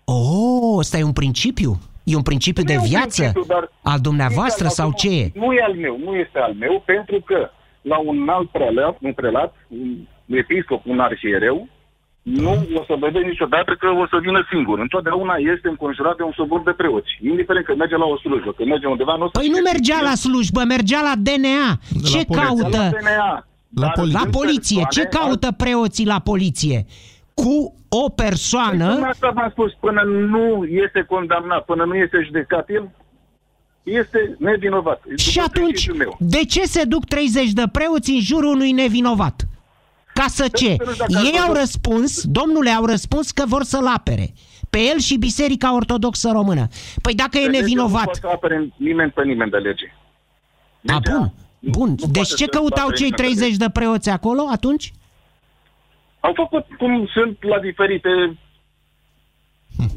Oh, ăsta e un principiu? E un principiu Nu de e un viață? principiu, dar Al dumneavoastră nu sau al- ce e? Nu e al meu, nu este al meu, pentru că la un alt prelat, un prelat, un episcop, un arhiereu, nu o să vedeți niciodată că o să vină singur. Întotdeauna este înconjurat de un sobor de preoți. Indiferent că merge la o slujbă, că merge undeva, nu o să Păi nu fie mergea singur. la slujbă, mergea la DNA. la Ce poliție. caută? La DNA. La Dar poliție. La sunt poliție. Ce persoane- caută preoții la poliție? Cu o Până persoană... asta v-am spus, până nu este condamnat, până nu este judecat, el este nevinovat. Și După atunci, principiul meu. de ce se duc 30 de preoți în jurul unui nevinovat? Ca să ce? Pentru că dacă Ei ați au văzut- răspuns, domnule, au răspuns că vor să-l apere. Pe el și Biserica Ortodoxă Română. Păi dacă e Legea Nu nevinovat... poate să apere nimeni pe nimeni de lege. A, Legea bun, nu- bun. nu Deci poate ce să căutau apere cei nimeni de 30 de preoți acolo atunci? Au făcut cum sunt la diferite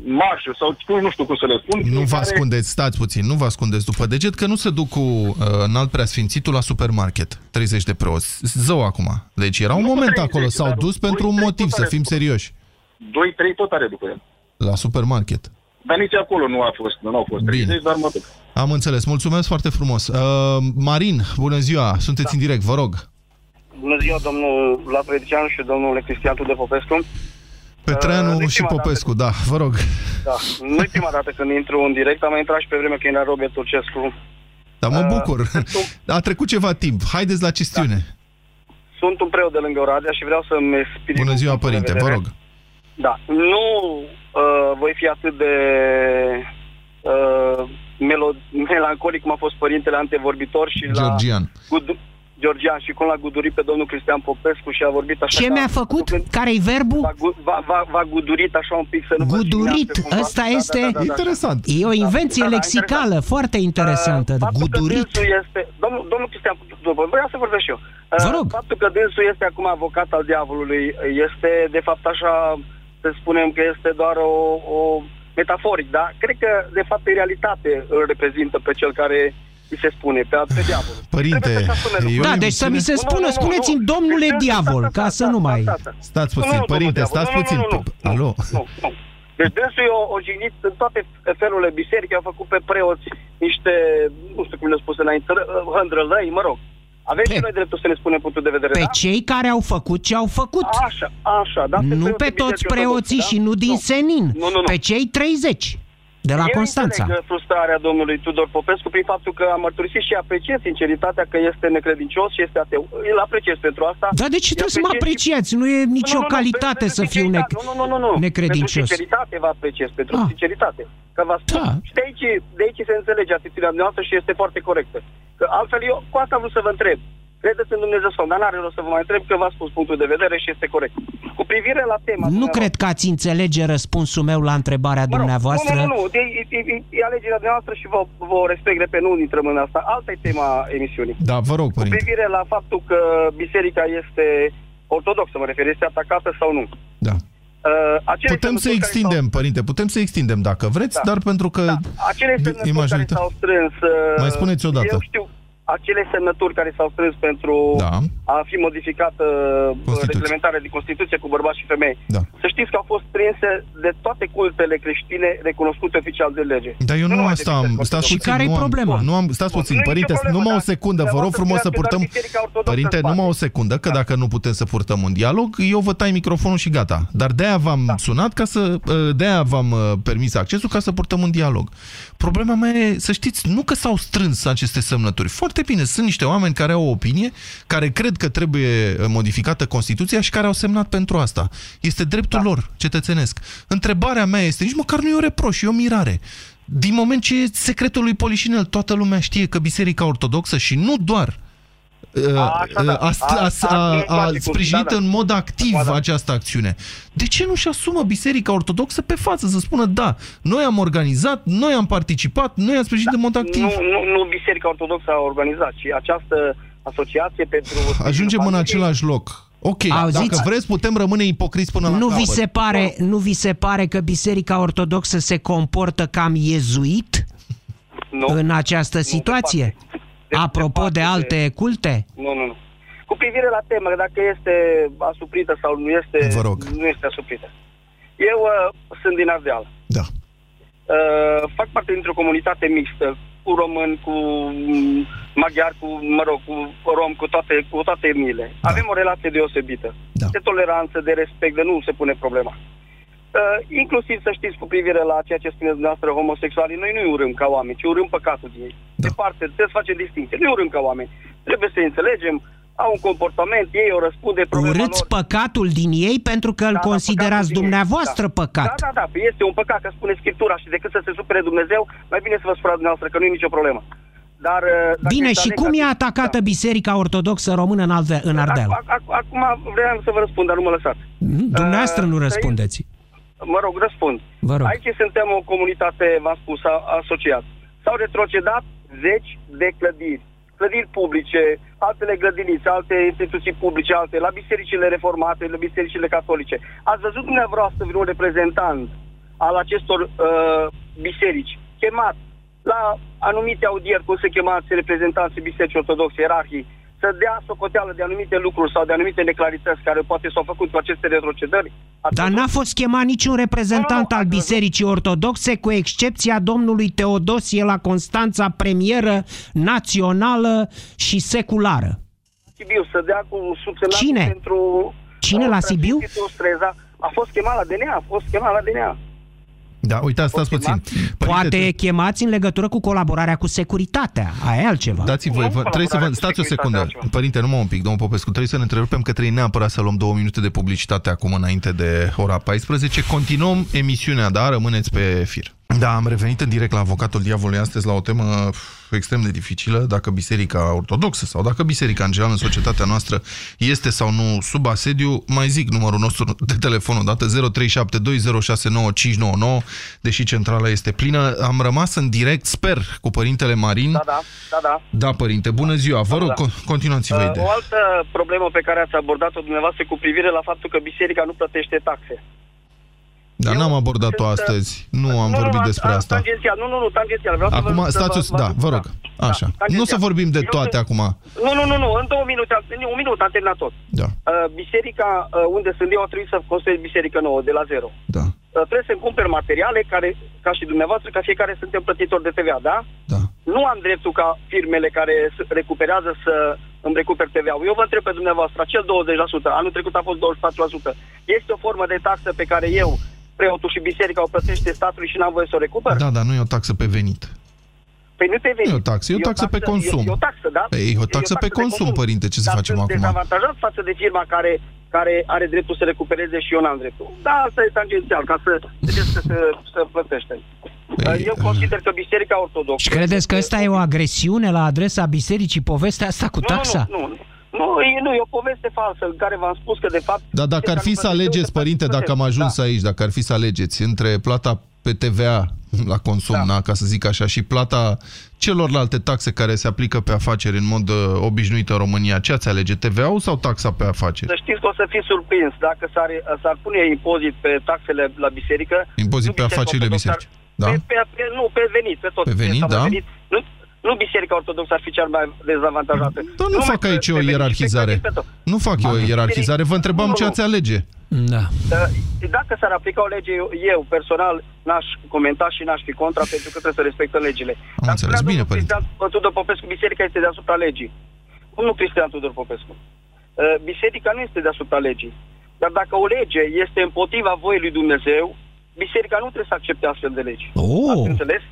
marșuri sau cum, nu știu cum să le spun. Nu în vă care- ascundeți, stați puțin, nu vă ascundeți după deget că nu se duc cu uh, înalt preasfințitul la supermarket, 30 de preoți. Zău acum. Deci era un Nu moment 30, acolo, s-au dar dus doi, pentru un trei motiv, tot să are fim după. serioși. Doi, trei tot are după el. La supermarket. Dar nici acolo nu a fost, nu au fost Bine. 30, dar mă duc. Am înțeles. Mulțumesc foarte frumos. Uh, Marin, bună ziua. Sunteți în direct, vă rog. Bună ziua, domnul Vlad Predicianu și domnule Cristian Tudor Popescu. Petreanu Uh, nu-i și prima dată. Popescu, da, vă rog. Da, nu-i prima dată când intru în direct, am mai intrat și pe vremea când era Robert Turcescu. Dar mă Uh, bucur. [laughs] A trecut ceva timp. Haideți la chestiune. Sunt un preot de lângă Oradea și vreau să-mi explic... Bună ziua, punctul de părinte, vă vedere. rog. Da, nu uh, voi fi atât de uh, melo- melancolic cum a fost părintele antevorbitor și la... Georgian. Gudu- Georgian și cum l-a gudurit pe domnul Cristian Popescu și a vorbit așa... Ce ca- mi-a făcut? Când- Care-i verbul? V-a, gu- v-a, v-a, v-a gudurit așa un pic să nu vă Gudurit, jignească cumva. ăsta Da, da, este- da, da, da, da. Interesant. E o invenție Da, da, lexicală foarte interesantă. Uh, faptul Gudurit. Că dânsul este, domnul, domnul Cristian, după, vreau să vorbesc și eu. Uh, Vă rog. Faptul că dânsul este acum avocat al diavolului este, de fapt, așa, să spunem că este doar o, o metaforic, da? Cred că, de fapt, în realitate îl reprezintă pe cel care îi se spune, pe, pe diavol. Părinte, Trebuie să asume lucrurile. eu- Da, deci să mi se Nu, nu, spună, nu, nu, spuneți-mi nu. domnule Deci, diavol, da, da, ca da, să da, nu da, mai... da, da. Stați Nu, puțin, nu, părinte, domnul stați diavol. puțin. Nu, nu, nu, nu, Alo? Nu, nu. Deci dânsul o, o jignit în toate felurile bisericii, au făcut pe preoți niște, nu știu cum le-au spus înainte, ră- hândrălăi, mă rog. Avem Pe- și noi dreptul să ne spunem punctul de vedere, Pe da? cei care au făcut ce au făcut. Așa, așa, da? Nu pe toți preoții și nu din senin. Nu, nu, nu. Pe cei 30. De la Eu Constanța. înțeleg uh, frustrarea domnului Tudor Popescu prin faptul că a mărturisit și apreciez sinceritatea că este necredincios și este ateu. Îl apreciez pentru asta. Dar de ce Îi trebuie să mă apreciez și- apreciați? Nu e nicio Nu, nu, nu, calitate pentru să fiu sinceritate. nec- Nu, nu, nu, nu. Pentru necredincios. sinceritate vă apreciez, pentru Ah. sinceritate. Că v-a spus. Da. Și de aici, de aici se înțelege atitudinea noastră și este foarte corectă. Că altfel eu cu asta vreau să vă întreb. Credeți în Dumnezeu sau, dar n-are rost să vă mai întreb că v-a spus punctul de vedere și este corect. Cu privire la tema... Nu dumneavoastră- cred că ați înțelege răspunsul meu la întrebarea Mă rog, dumneavoastră. Nu, nu, nu, e, e, e, e alegerea noastră și vă, vă respect, repet, nu intrăm în asta. Alta e tema emisiunii. Da, vă rog, Cu părinte. privire la faptul că biserica este ortodoxă, mă refer, este atacată sau nu. Da. Uh, acele Putem să semnături care extindem, părinte, putem să extindem dacă vreți, Da. dar pentru că S-au, da, acele vi- semnături care majoritatea- s-au strâns... uh, Mai spuneți odată. Eu știu, acele semnături care s-au strâns pentru Da. a fi modificată uh, Constituție. reglementarea de Constituție cu bărbați și femei. Da. Să știți că au fost strânse de toate cultele creștine recunoscute oficial de lege. Dar eu nu, numai de asta am. biserică Stați Și puțin, care-i nu am- problema? Nu am, stați Bun, puțin, nu e nicio părinte, problemă, numai o dar secundă, vă rog dumneavoastră frumos să spuneați că purtăm... doar Biserica Ortodoxă Părinte, spate. numai o secundă, că dacă nu putem să purtăm un dialog, eu vă tai microfonul și gata. Dar de-aia v-am Da. sunat, ca să, de-aia v-am uh, permis accesul ca să purtăm un dialog. Problema mea e, să știți, nu că s-au strâns aceste semnături. Foarte bine, sunt niște oameni care au o opinie, care cred că trebuie uh, modificată Constituția și care au semnat pentru asta. Este dreptul Da. lor, cetățenesc. Întrebarea mea este, nici măcar nu e o reproș, e o mirare. Din moment ce e secretul lui Polișinel, toată lumea știe că Biserica Ortodoxă și nu doar uh, Așa, da. A, a, a, Asta a, nu-mi a place cum- sprijinit da, da. în mod activ Da, da. această acțiune. De ce nu-și asumă Biserica Ortodoxă pe față să spună da, noi am organizat, noi am participat, noi am sprijinit în mod activ? Nu, nu, nu Biserica Ortodoxă a organizat, ci această asociație pentru... Ajungem în familie. același loc. Ok, Auziți? dacă vreți putem rămâne ipocriți până la Nu capăt. vi, se pare, nu vi se pare că Biserica Ortodoxă se comportă cam iezuit Nu, în această situație? Departe. De- Apropo de departe alte culte? nu, nu, nu. Cu privire la temă, dacă este asuprită sau nu este, Vă rog. nu este asuprită. Eu uh, sunt din Ardeal. Da. Uh, fac parte dintr-o comunitate mixtă, cu români, cu mm, maghiari, cu, mă rog, cu rom, cu toate, cu toate etniile. Da. Avem o relație deosebită. Da. De toleranță, de respect, de nu se pune problema. Uh, inclusiv să știți cu privire la ceea ce spuneți dumneavoastră homosexualii, noi nu-i urâm ca oameni, ci urâm păcatul din ei. Da. Departe, trebuie să facem distinție. Nu-i urâm ca oameni. Trebuie să înțelegem, au un comportament, ei o răspunde problema Urâți lor. păcatul din ei pentru că îl Da, da, considerați păcatul din ei. dumneavoastră da. păcat. Da, da, da, păi este un păcat, că spune Scriptura și decât să se supere Dumnezeu, mai bine să vă spune dumneavoastră că nu e nicio problemă. Dar, uh, dacă Bine, este și cum e negativ- atacată Da. Biserica Ortodoxă Română în, Alve, în Ardeal? Ac- ac- Acum vreau să vă răspund, dar nu mă lăsați. Dumneavoastră nu Uh, răspundeți. Mă rog, răspund. Vă rog. Aici suntem o comunitate, v-am spus, a- asociați. S-au retrocedat zeci de clădiri. Clădiri publice, altele grădinițe, alte instituții publice, alte, la bisericile reformate, la bisericile catolice. Ați văzut dumneavoastră vreun reprezentant al acestor uh, biserici chemat la anumite audieri, cum se chemați reprezentanții bisericii ortodoxe, ierarhii, să dea socoteală de anumite lucruri sau de anumite neclarități care poate s-au făcut cu aceste retrocedări? Ați Dar văzut? n-a fost chemat niciun reprezentant Nu, nu, al ați văzut. Bisericii Ortodoxe, cu excepția domnului Teodosie la Constanța, premieră națională și seculară. Sibiu să dea cu subsemnatul Cine? pentru... Cine la Sibiu? Preasfințitul Streza. A fost chemat la DNA, a fost chemat la DNA. Da, uitați, stați Pot puțin. Poate chemați în legătură cu colaborarea cu securitatea. Aia e altceva. Dați voi, Nu vă, trebuie să vă, colaborare cu stați o secundă. securitatea altceva. Părinte, numai un pic, domnul Popescu, trebuie să ne întrerupem că trebuie neapărat să luăm două minute de publicitate acum înainte de ora 14. Continuăm emisiunea, da? Rămâneți pe fir. Da, am revenit în direct la avocatul diavolului astăzi la o temă extrem de dificilă, dacă biserica ortodoxă sau dacă biserica în general în societatea noastră este sau nu sub asediu. Mai zic numărul nostru de telefon odată 0372069599, deși centrala este plină. Am rămas în direct, sper, cu părintele Marin. Da, da, da, da. Da, părinte, bună ziua. Vă rog, Da. con- continuați-vă Uh, ideea. o altă problemă pe care ați abordat-o dumneavoastră cu privire la faptul că biserica nu plătește taxe. Dar eu n-am abordat-o sunt, astăzi. Nu am Nu, vorbit nu, despre a- asta. Tangențial, nu, nu, nu, tangențial. Vreau să Acum, vă, să stați vă, da, vă rog. Așa. tangențial. Nu să vorbim de Eu toate sunt- acum. Nu, nu, nu, nu, în două minute, am- un minut am terminat tot. Da, Uh, biserica uh, unde sunt eu a trebuit să construiesc biserică nouă, de la zero. da, Uh, trebuie să-mi cumpăr materiale care, ca și dumneavoastră, ca fiecare suntem plătitori de TVA, da? da. Nu am dreptul ca firmele care s- recuperează să îmi recuper TVA-ul. Eu vă întreb pe dumneavoastră, acel 20%, anul trecut a fost 24%, este o formă de taxă pe care eu, preotul și biserica o plătește statului și n-am voie să o recuper? Da, dar nu e o taxă pe venit. Păi nu te veni. Nu e o taxă, e o taxă pe consum. E, e o taxă, da? Păi, e o taxă pe consum, părinte, ce să Dar facem sunt acum? dezavantajat față de firma care, care are dreptul să recupereze și eu n-am dreptul. Da, asta e tangențial, ca să vedeți că să, să plătește. Păi, eu consider că Biserica Ortodoxă... Și credeți că ăsta e o agresiune la adresa bisericii, povestea asta cu Nu, taxa? Nu, nu, nu. Nu, e, nu, e o poveste falsă în care v-am spus că de fapt... Dar dacă ar fi să Biserica nu alegeți, plătește, părinte, dacă am ajuns da. aici, dacă ar fi să alegeți între plata pe TVA la consum, Da. na, ca să zic așa, și plata celorlalte taxe care se aplică pe afaceri în mod uh, obișnuit în România, ce ați alege, TVA-ul sau taxa pe afaceri? Să știți că o să fiți surprins dacă s-ar, s-ar pune impozit pe taxele la biserică. Impozit nu pe Biserica afacerile Ortodoxă ar- bisericii. Da? Pe, pe, pe, nu, pe venit, pe tot. Pe venit, Sau da. Nu, nu Biserica Ortodoxă ar fi cea mai dezavantajată. Dar nu Numai fac pe- aici pe o venit și pe ierarhizare. credit, pe tot. Nu fac eu o ierarhizare, vă întrebam Nu, ce nu. ați alege. Da. Uh, Dacă s-ar aplica o lege, eu, eu personal n-aș comenta și n-aș fi contra pentru că trebuie să respectă legile. Am înțeles. spunea Bine, domnul părinte. Cristian Tudor Popescu, biserica este deasupra legii. Nu Cristian Tudor Popescu. Uh, Biserica nu este deasupra legii. Dar dacă o lege este împotriva voii lui Dumnezeu, biserica nu trebuie să accepte astfel de legi. Oh. Ați înțeles?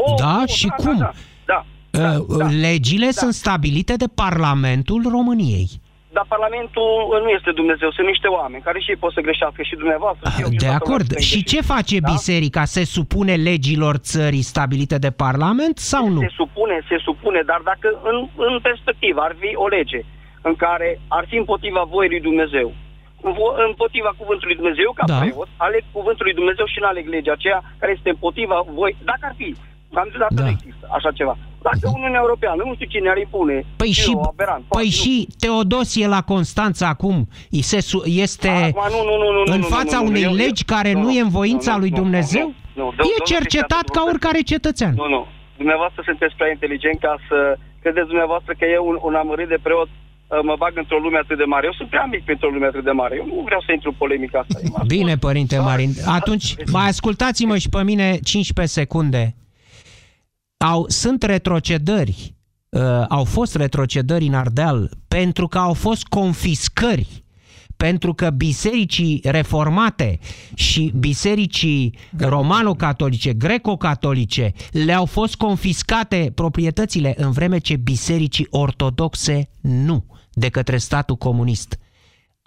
Oh, Da, oh, și cum? Da, da, da, Uh, da. Legile sunt stabilite de Parlamentul României. Dar Parlamentul uh, nu este Dumnezeu, sunt niște oameni care și ei pot să greșească și dumneavoastră. și eu, și De toată acord. lumea Și suntem ce greșiți. face Da? biserica? Se supune legilor țării stabilite de Parlament sau nu? Se supune, se supune, dar dacă în, în perspectivă ar fi o lege în care ar fi împotriva voii lui Dumnezeu, vo- împotriva cuvântului Dumnezeu ca Da. preot, aleg cuvântul lui Dumnezeu și nu aleg legea aceea care este împotriva voi, dacă ar fi, am zis dacă Da. nu există așa ceva. Dacă Uniunea Europeană, nu știu cine ar impune, Păi și, eu, aberant, păi poate, nu. și Teodosie la Constanța acum îi se su- este Acum, nu, nu, nu, nu, în nu, nu, fața nu, nu, unei eu- eu- legi care nu, nu, e în voința nu, nu, lui nu, nu, Dumnezeu? nu, nu, e domnul cercetat Cristian ca Tudor oricare cetățean. Nu, nu. Dumneavoastră sunteți prea inteligent ca să credeți dumneavoastră că eu, un, un amărit de preot, uh, mă bag într-o lume atât de mare. Eu sunt prea mic pentru o lume atât de mare. Eu nu vreau să intru în polemica asta. Eu m-am Bine, spus. părinte Da. Marin. Atunci, mai ascultați-mă și pe mine 15 secunde. Au, sunt retrocedări, uh, au fost retrocedări în Ardeal pentru că au fost confiscări pentru că bisericii reformate și bisericii romano-catolice, greco-catolice le-au fost confiscate proprietățile, în vreme ce bisericii ortodoxe nu, de către statul comunist.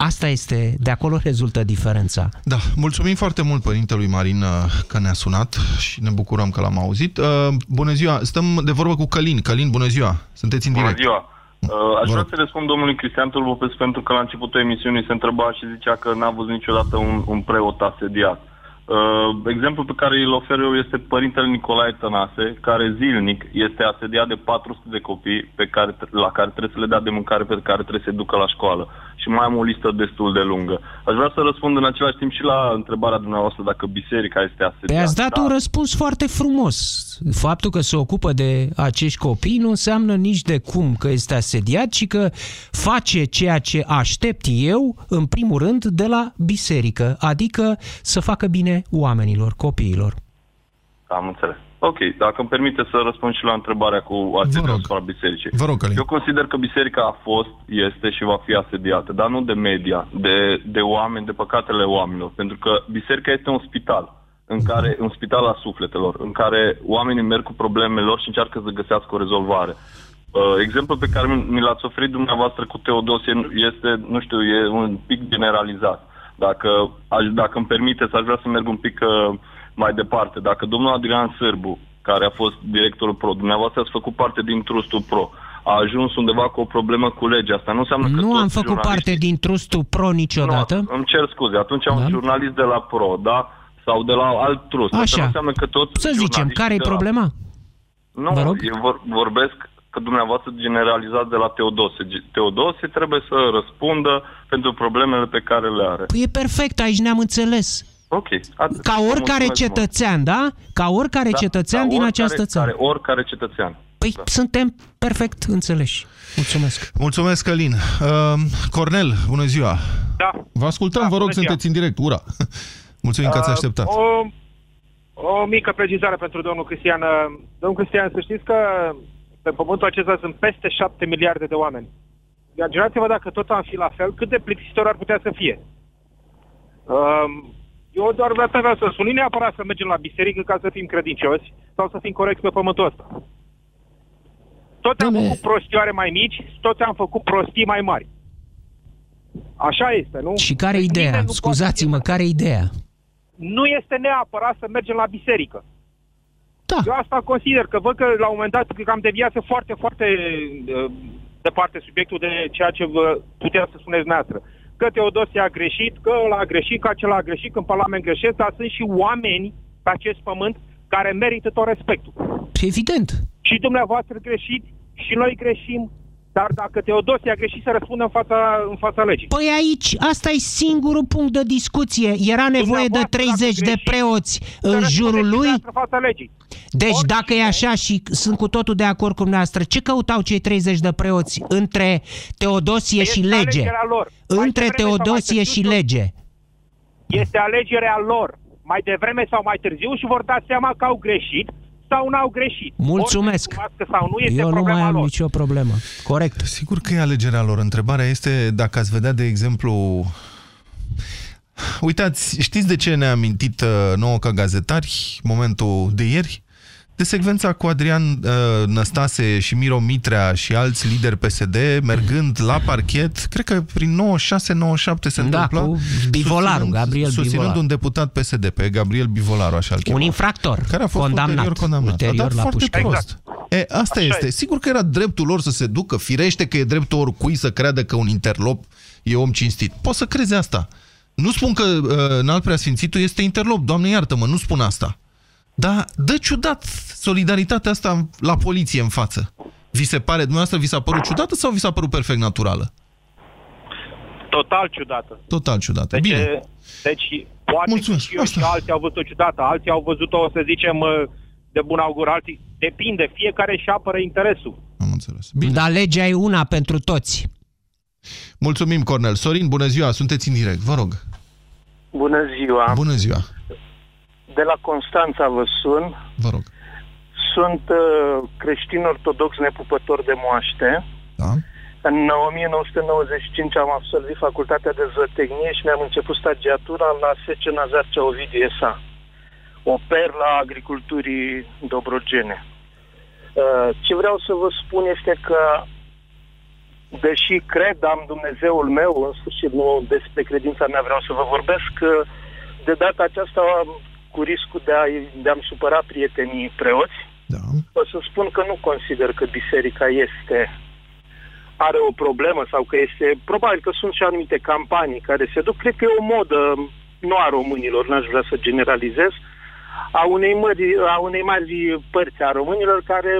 Asta este, de acolo rezultă diferența. Da, mulțumim foarte mult părintelui Marin uh, că ne-a sunat și ne bucurăm că l-am auzit. Uh, Bună ziua, stăm de vorbă cu Călin. Călin, bună ziua, sunteți în Bună direct. ziua! Uh, Aș Vă vrea rog. să răspund domnului Cristian Tulbopes pentru că la începutul emisiunii se întreba și zicea că n-a văzut niciodată un, un preot asediat. Uh, exemplul pe care îl ofer eu este părintele Nicolae Tănase, care zilnic este asediat de 400 de copii pe care, la care trebuie să le dea de mâncare, pe care trebuie să se ducă la școală. Și mai am o listă destul de lungă. Aș vrea să răspund în același timp și la întrebarea dumneavoastră dacă biserica este asediată. Păi ați dat Da. un răspuns foarte frumos. Faptul că se ocupă de acești copii nu înseamnă nici de cum că este asediat, ci că face ceea ce aștept eu, în primul rând, de la biserică, adică să facă bine oamenilor, copiilor. Am înțeles. Ok, dacă îmi permite să răspund și la întrebarea cu asediul rog. asupra bisericii. Vă rog, Călin. Eu consider că biserica a fost, este și va fi asediată, dar nu de media, de, de oameni, de păcatele oamenilor. Pentru că biserica este un spital, în care, un spital al sufletelor, în care oamenii merg cu problemele lor și încearcă să găsească o rezolvare. Uh, exemplul pe care mi- mi l-ați oferit dumneavoastră cu Teodosie este, nu știu, e un pic generalizat. Dacă, aș, dacă îmi permiteți, aș vrea să merg un pic uh, mai departe. Dacă domnul Adrian Sârbu, care a fost directorul PRO, dumneavoastră ați făcut parte din trustul PRO, a ajuns undeva cu o problemă cu legea asta, nu înseamnă că Nu toți am făcut jurnaliștii- parte din trustul pro niciodată. nu, îmi cer scuze. Atunci un Da. jurnalist de la PRO, da? Sau de la alt trust. Asta Așa. nu înseamnă că toți Să zicem, jurnaliștii care e de la- problema? Nu, Vă rog? eu vor, vorbesc că dumneavoastră generalizați de la Teodose. Ge- Teodose trebuie să răspundă pentru problemele pe care le are. Păi e perfect, aici ne-am înțeles. Ok. Atât. Ca Vă oricare mulțumesc mult. cetățean, da? Ca oricare Da, cetățean da, din oricare- această țară. Care, oricare cetățean. Păi Da. suntem perfect înțeleși. Mulțumesc. Mulțumesc, Călin. Uh, Cornel, bună ziua. Da. Vă ascultăm, Da, vă rog, bună ziua. sunteți în direct. Ura! [laughs] Mulțumim că ați Uh, așteptat. O, o mică precizare pentru domnul Cristian. Uh, Domnul Cristian, să știți că pe pământul acesta sunt peste 7 miliarde de oameni. Imaginați-vă dacă tot am fi la fel, cât de plictisitor ar putea să fie. Um, Eu doar vreau să spun, nu neapărat să mergem la biserică ca să fim credincioși sau să fim corecți pe pământul ăsta. Toți am Doamne. făcut prostioare mai mici, toți am făcut prostii mai mari. Așa este, nu? Și care e Deci ideea? nimeni nu Scuzați-mă, poate- care e ideea? Nu este neapărat să mergem la biserică. Da. Eu asta consider, că văd că la un moment dat că am deviat foarte, foarte uh, departe subiectul de ceea ce vă puteți să spuneți dumneavoastră. Că Teodosie a greșit, că ăla a greșit, că acela a greșit, că în Parlament greșesc, dar sunt și oameni pe acest pământ care merită tot respectul. Evident. Și dumneavoastră greșiți, și noi greșim, dar dacă Teodosie a greșit, să răspundă în fața, în fața legii. Păi aici, asta e singurul punct de discuție. Era nevoie de Dumneavoastră, 30 dacă de greșiți, preoți Să în răspundeți jurul lui? dumneavoastră în fața legii. Deci Oricine- dacă e așa și sunt cu totul de acord cu dumneavoastră, ce căutau cei 30 de preoți între Teodosie Este și lege? alegerea lor. Mai Între devreme sau mai Teodosie târziu, și lege. Este alegerea lor. Mai devreme sau mai târziu și vor da seama că au greșit sau n-au greșit. Mulțumesc. Ori să sau nu este Eu nu problema mai am lor. nicio problemă. Corect. Sigur că e alegerea lor. Întrebarea este dacă ați vedea, de exemplu... Uitați, știți de ce ne-a amintit uh, nouă ca gazetari momentul de ieri? De secvența cu Adrian uh, Năstase și Miro Mitrea și alți lideri PSD mergând la parchet, cred că prin 96-97 se Da, întâmpla. cu Bivolaru, susținând- Gabriel Susținând Bivolaru. un deputat PSD, pe Gabriel Bivolaru, așa-l chema. Un infractor Care a fost condamnat. ulterior condamnat. Ulterior a dat la foarte pușcă. prost. E, asta Așa este. este. Sigur că era dreptul lor să se ducă. Firește că e dreptul oricui să creadă că un interlop e om cinstit. Poți să crezi asta. Nu spun că uh, înalt preasfințitul este interlop. Doamne iartă-mă, nu spun asta. Dar dă ciudat solidaritatea asta la poliție în față. Vi se pare, dumneavoastră, vi s-a părut ciudată sau vi s-a părut perfect naturală? Total ciudată. Total ciudată. Deci, Bine. deci poate Mulțumesc. că și eu Asta. și alții au văzut-o ciudată, alții au văzut-o, să zicem, de bun augur, alții. Depinde, fiecare își apără interesul. Am înțeles. Bine. Dar legea e una pentru toți. Mulțumim, Cornel. Sorin, bună ziua, sunteți în direct. Vă rog. Bună ziua! Bună ziua. De la Constanța vă sun. Vă rog. Sunt uh, creștin ortodox nepupător de moaște. Da? În 1995 am absolvit facultatea de zootehnie și mi-am început stagiatura la SC Nazarcea Ovidiu S.A. O perla a agriculturii dobrogene. Uh, Ce vreau să vă spun este că deși cred, am Dumnezeul meu, în sfârșit nu despre credința mea vreau să vă vorbesc, că de data aceasta cu riscul de, a, de a-mi supăra prietenii preoți, Da. o să spun că nu consider că biserica este are o problemă sau că este... Probabil că sunt și anumite campanii care se duc. Cred că e o modă, nu a românilor, n-aș vrea să generalizez, a unei, mări, a unei mari părți a românilor care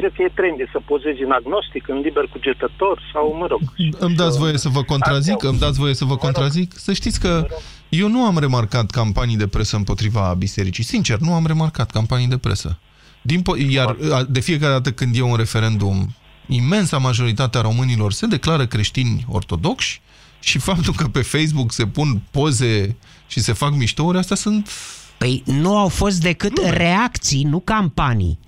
cred că e trendy să pozezi în agnostic, în liber cugetător sau, mă rog... Îmi dați voie să vă contrazic? Astea- Îmi dați voie să vă contrazic? Să știți că eu nu am remarcat campanii de presă împotriva bisericii. Sincer, nu am remarcat campanii de presă. Din po- iar a, de fiecare dată când e un referendum, imensa majoritatea românilor se declară creștini ortodoxi și faptul că pe Facebook se pun poze și se fac miștouri, astea sunt... Păi nu au fost decât reacții, nu campanii.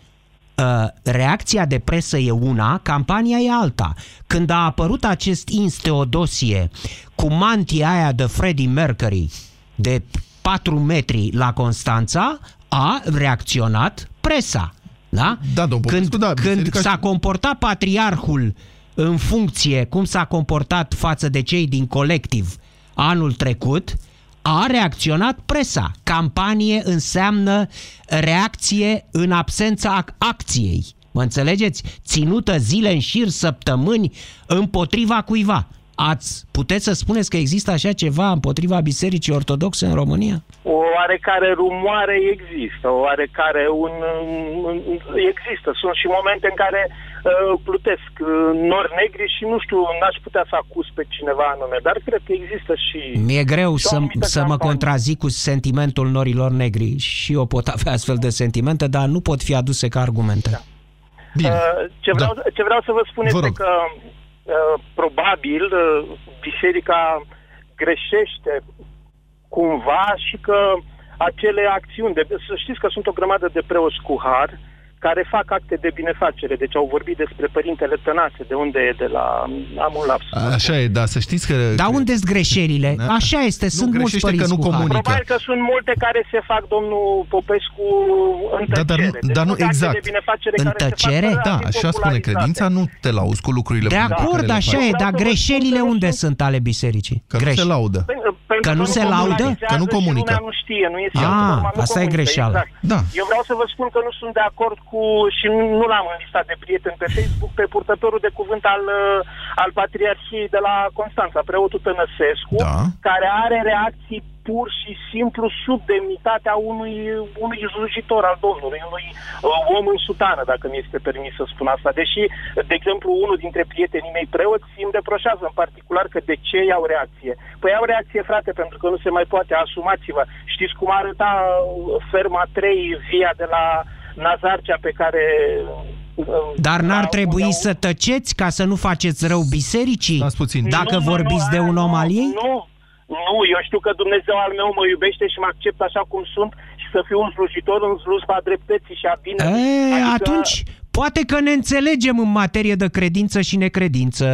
Uh, reacția de presă e una, campania e alta. Când a apărut acest Insteodosie cu mantia aia de Freddie Mercury de 4 metri la Constanța, a reacționat presa. Da? Da, domnul când Popescu, da, când biserica- s-a comportat patriarhul în funcție cum s-a comportat față de cei din colectiv anul trecut, a reacționat presa. Campanie înseamnă reacție în absența ac- acției. Mă înțelegeți? Ținută zile în șir, săptămâni împotriva cuiva. Ați puteți să spuneți că există așa ceva împotriva Bisericii Ortodoxe în România? O oarecare rumoare există, o oarecare un, un, există. Sunt și momente în care uh, plutesc uh, nori negri și nu știu, n-aș putea să acuz pe cineva anume, dar cred că există și... Mi-e greu și o să, anumită să mă campanie. contrazic cu sentimentul norilor negri și eu pot avea astfel de sentimente, dar nu pot fi aduse ca argumente. Da. Bine. Uh, ce, vreau, Da. ce vreau să vă spun Vă este rog. că uh, probabil uh, biserica greșește cumva și că acele acțiuni, de, să știți că sunt o grămadă de preoți cu har care fac acte de binefacere. Deci au vorbit despre părintele Tănase, de unde e, de la... Am un laps. Așa e, da, să știți că... Dar unde sunt greșelile? Da. Așa este, Nu, sunt mulți greșește părinți că nu cu har. comunică. Probabil că sunt multe care se fac, domnul Popescu, în Da, dar nu- tăcere. Deci dar nu sunt acte exact. de binefacere În care se fac tăcere? fără a Da, fi așa spune popularizate. credința, nu te lauzi cu lucrurile De bune pe acord, care le așa faci. e, Vreau dar să vă greșelile spun că nu unde sunt- sunt ale bisericii? Că nu Greș. se laudă. Pentru- pentru Că nu se laudă? Că nu popularizează și comunică. lumea nu știe, nu este Ah, forma, nu asta e comunică, greșeala. Exact. Da. Eu vreau să vă spun că nu sunt de acord cu, și nu, nu l-am în lista de prieteni pe Facebook, pe purtătorul de cuvânt al, uh, al Patriarhiei de la Constanța, preotul Tănăsescu, Da. care are reacții pur și simplu sub demnitatea unui, unui slujitor al Domnului, unui uh, om în sutană, dacă mi este permis să spun asta. Deși, de exemplu, unul dintre prietenii mei preoți îmi reproșează în particular că de ce iau reacție. Păi iau reacție, frate, pentru că nu se mai poate, asumați-vă. Știți cum arăta uh, ferma 3, via de la Nazarcea pe care... uh, Dar n-ar la- trebui unde au- să tăceți ca să nu faceți rău bisericii? Stați puțin. Dacă Nu, nu, vorbiți nu, de un nu, om al ei? Nu, nu, eu știu că Dumnezeu al meu mă iubește și mă acceptă așa cum sunt și să fiu un slujitor în slujba dreptății și a binelui. E, Adică- atunci, poate că ne înțelegem în materie de credință și necredință.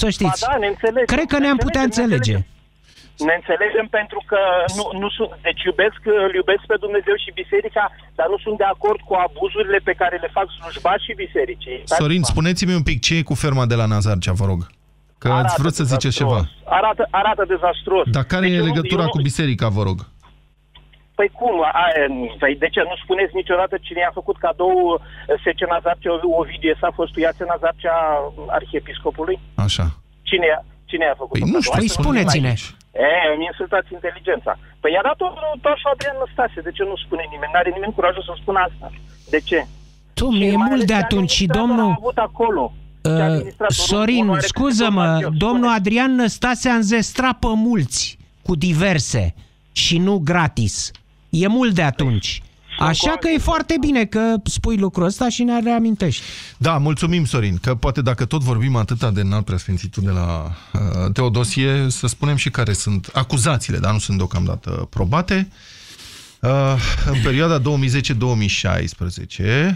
Să știți. Ba da, ne înțelegem. Cred că ne ne-am putea înțelegem, ne înțelege. Ne înțelegem pentru că nu, nu sunt, deci iubesc, îl iubesc pe Dumnezeu și biserica, dar nu sunt de acord cu abuzurile pe care le fac slujbași și bisericii. Sorin, spuneți-mi un pic ce e cu ferma de la Nazarcea, vă rog. Că Arată ați vrut să ziceți ceva. dezastruos. Arată, arată dezastruos. Dar care Deci e eu nu- legătura eu nu- cu biserica, vă rog? Păi cum? A, păi de ce? Nu spuneți niciodată cine i-a făcut cadou Secena Zarcea Ovidiu S-a fost Iasena Zarcea arhiepiscopului? Așa. Cine, i-a- cine i-a făcut Păi nu știu, Păi spuneți-ne. E, îmi insultați inteligența. Păi i-a dat-o doar și Adrian Năstase. De ce nu spune nimeni? N-are nimeni curajul să spună asta. De ce? Dom'le, Și e mai mult ales de ce atunci și administrator domnul... A avut acolo. Ce Uh, administrator, Sorin, unul are scuză-mă, câteva mafios, domnul spune. Adrian Năstase a înzestrat pe mulți cu diverse și nu gratis. E mult de atunci. Așa că e foarte bine că spui lucrul ăsta și ne reamintești. Da, mulțumim, Sorin, că poate dacă tot vorbim atâta de înalt preasfințitul de la uh, Teodosie, să spunem și care sunt acuzațiile, dar nu sunt deocamdată probate. Uh, în perioada 2010-2016,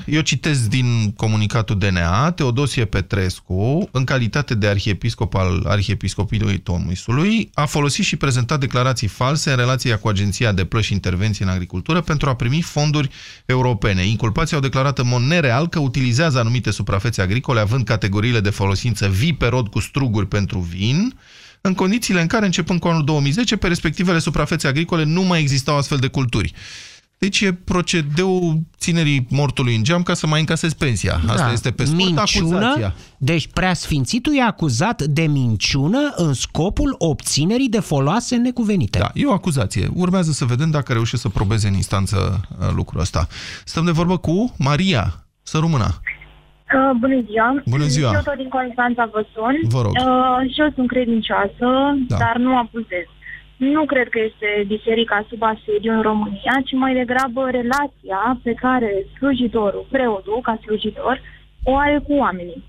eu citesc din comunicatul DNA, Teodosie Petrescu, în calitate de arhiepiscop al Arhiepiscopiului Tomisului, a folosit și prezentat declarații false în relația cu Agenția de Plăși și Intervenții în Agricultură pentru a primi fonduri europene. Inculpații au declarat în mod nereal că utilizează anumite suprafețe agricole, având categoriile de folosință vii pe rod cu struguri pentru vin, în condițiile în care, începând cu anul 2010, pe respectivele suprafețe agricole nu mai existau astfel de culturi. Deci e procedeul ținerii mortului în geam ca să mai încasezi pensia. Asta Da. este pe scurt minciună, acuzația. Deci preasfințitul e acuzat de minciună în scopul obținerii de foloase necuvenite. Da, e o acuzație. Urmează să vedem dacă reușește să probeze în instanță uh, lucrul ăsta. Stăm de vorbă cu Maria. Să rămână. Uh, bună ziua! Bună ziua. Eu tot din Constanța vă sun. Vă rog. Uh, și eu sunt credincioasă, Da. dar nu abuzez. Nu cred că este biserica sub asediu în România, ci mai degrabă relația pe care slujitorul, preotul, ca slujitor, o are cu oamenii.